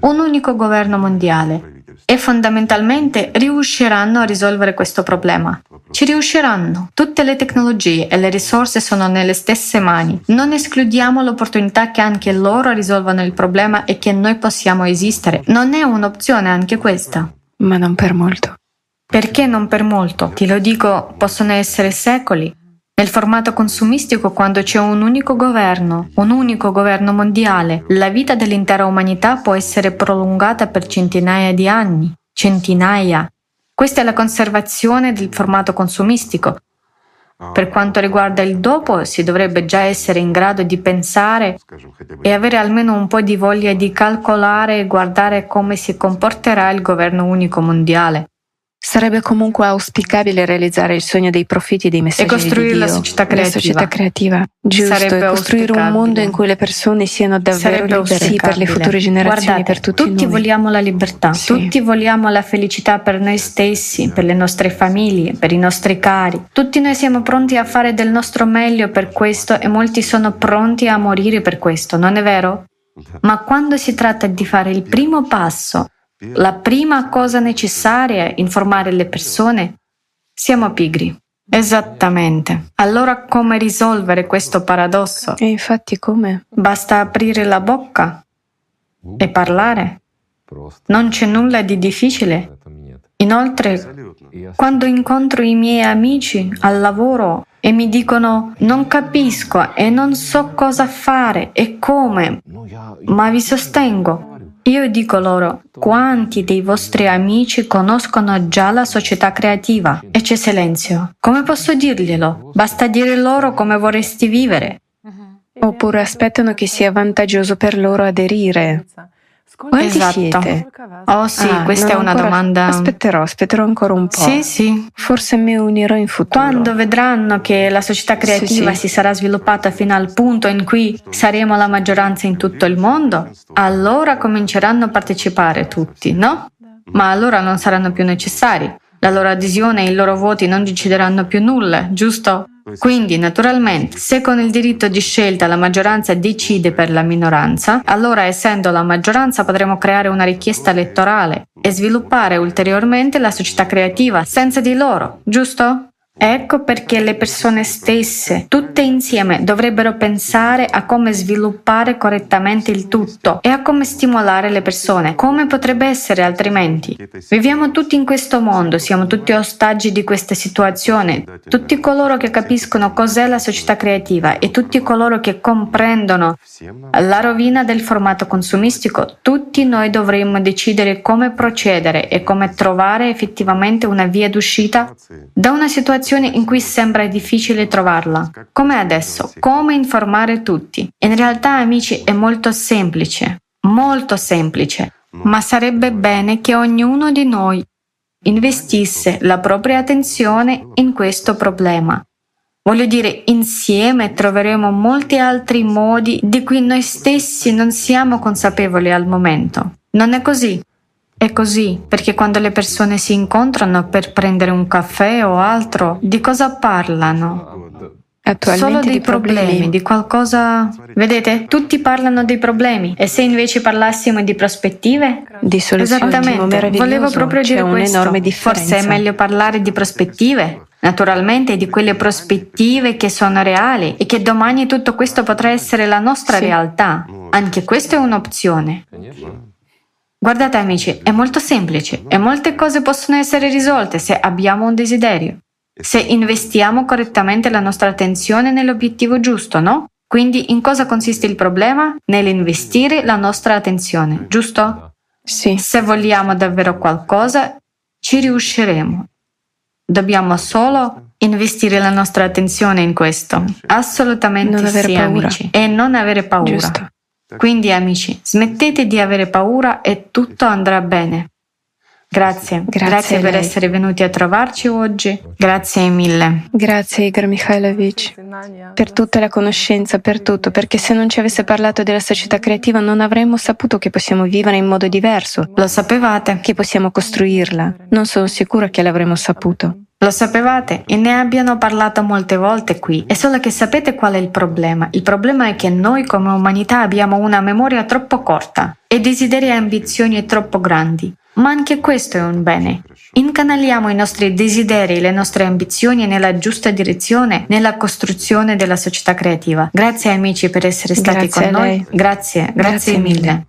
Un unico governo mondiale. E fondamentalmente riusciranno a risolvere questo problema. Ci riusciranno. Tutte le tecnologie e le risorse sono nelle stesse mani. Non escludiamo l'opportunità che anche loro risolvano il problema e che noi possiamo esistere. Non è un'opzione anche questa. Ma non per molto. Perché non per molto? Ti lo dico, possono essere secoli. Nel formato consumistico, quando c'è un unico governo, un unico governo mondiale, la vita dell'intera umanità può essere prolungata per centinaia di anni. Centinaia. Questa è la conservazione del formato consumistico. Per quanto riguarda il dopo, si dovrebbe già essere in grado di pensare e avere almeno un po' di voglia di calcolare e guardare come si comporterà il governo unico mondiale. Sarebbe comunque auspicabile realizzare il sogno dei profitti e dei messaggi e costruire la società creativa. La società creativa. Giusto, Sarebbe e costruire un mondo in cui le persone siano davvero libere per le future generazioni, Guardate, per tutti, tutti noi. vogliamo la libertà, sì. tutti vogliamo la felicità per noi stessi, per le nostre famiglie, per i nostri cari. Tutti noi siamo pronti a fare del nostro meglio per questo e molti sono pronti a morire per questo, non è vero? Ma quando si tratta di fare il primo passo la prima cosa necessaria è informare le persone. Siamo pigri. Esattamente. Allora come risolvere questo paradosso? E infatti come? Basta aprire la bocca e parlare. Non c'è nulla di difficile. Inoltre, quando incontro i miei amici al lavoro e mi dicono non capisco e non so cosa fare e come, ma vi sostengo, io dico loro, quanti dei vostri amici conoscono già la società creativa? E c'è silenzio. Come posso dirglielo? Basta dire loro come vorresti vivere. Oppure aspettano che sia vantaggioso per loro aderire. Quanti esatto. siete? Oh sì, Ah, questa è una ancora- domanda. Aspetterò, aspetterò ancora un po'. Sì, sì. Forse mi unirò in futuro. Quando vedranno che la società creativa Sì, sì. si sarà sviluppata fino al punto in cui saremo la maggioranza in tutto il mondo, allora cominceranno a partecipare tutti, no? Ma allora non saranno più necessari. La loro adesione e i loro voti non decideranno più nulla, giusto? Quindi, naturalmente, se con il diritto di scelta la maggioranza decide per la minoranza, allora essendo la maggioranza potremo creare una richiesta elettorale e sviluppare ulteriormente la società creativa senza di loro, giusto? Ecco perché le persone stesse, tutte insieme, dovrebbero pensare a come sviluppare correttamente il tutto e a come stimolare le persone. Come potrebbe essere altrimenti? Viviamo tutti in questo mondo, siamo tutti ostaggi di questa situazione. Tutti coloro che capiscono cos'è la società creativa e tutti coloro che comprendono la rovina del formato consumistico, tutti noi dovremmo decidere come procedere e come trovare effettivamente una via d'uscita da una situazione in cui sembra difficile trovarla. Come adesso, come informare tutti. In realtà, amici, è molto semplice, molto semplice, ma sarebbe bene che ognuno di noi investisse la propria attenzione in questo problema. Voglio dire, insieme troveremo molti altri modi di cui noi stessi non siamo consapevoli al momento. Non è così? È così, perché quando le persone si incontrano per prendere un caffè o altro, di cosa parlano? Solo dei di problemi. problemi, di qualcosa... Vedete, tutti parlano dei problemi. E se invece parlassimo di prospettive? Di soluzioni Esattamente, volevo proprio dire questo. Forse è meglio parlare di prospettive. Naturalmente di quelle prospettive che sono reali e che domani tutto questo potrà essere la nostra Sì. realtà. Anche questa è un'opzione. Guardate amici, è molto semplice e molte cose possono essere risolte se abbiamo un desiderio. Se investiamo correttamente la nostra attenzione nell'obiettivo giusto, no? Quindi in cosa consiste il problema? Nell'investire la nostra attenzione, giusto? Sì, Se vogliamo davvero qualcosa, ci riusciremo. Dobbiamo solo investire la nostra attenzione in questo. Assolutamente Non sì, paura. amici. E non avere paura. giusto. Quindi, amici, smettete di avere paura e tutto andrà bene. Grazie. Grazie a per essere venuti a trovarci oggi. Grazie mille. Grazie Igor Mikhailovich per tutta la conoscenza, per tutto, perché se non ci avesse parlato della società creativa non avremmo saputo che possiamo vivere in modo diverso, Lo sapevate? che possiamo costruirla. Non sono sicura che l'avremmo saputo. Lo sapevate e ne abbiano parlato molte volte qui. È solo che sapete qual è il problema. Il problema è che noi come umanità abbiamo una memoria troppo corta e desideri e ambizioni troppo grandi. Ma anche questo è un bene. Incanaliamo i nostri desideri e le nostre ambizioni nella giusta direzione nella costruzione della società creativa. Grazie amici per essere stati Grazie con noi. Grazie, grazie, Grazie mille. mille.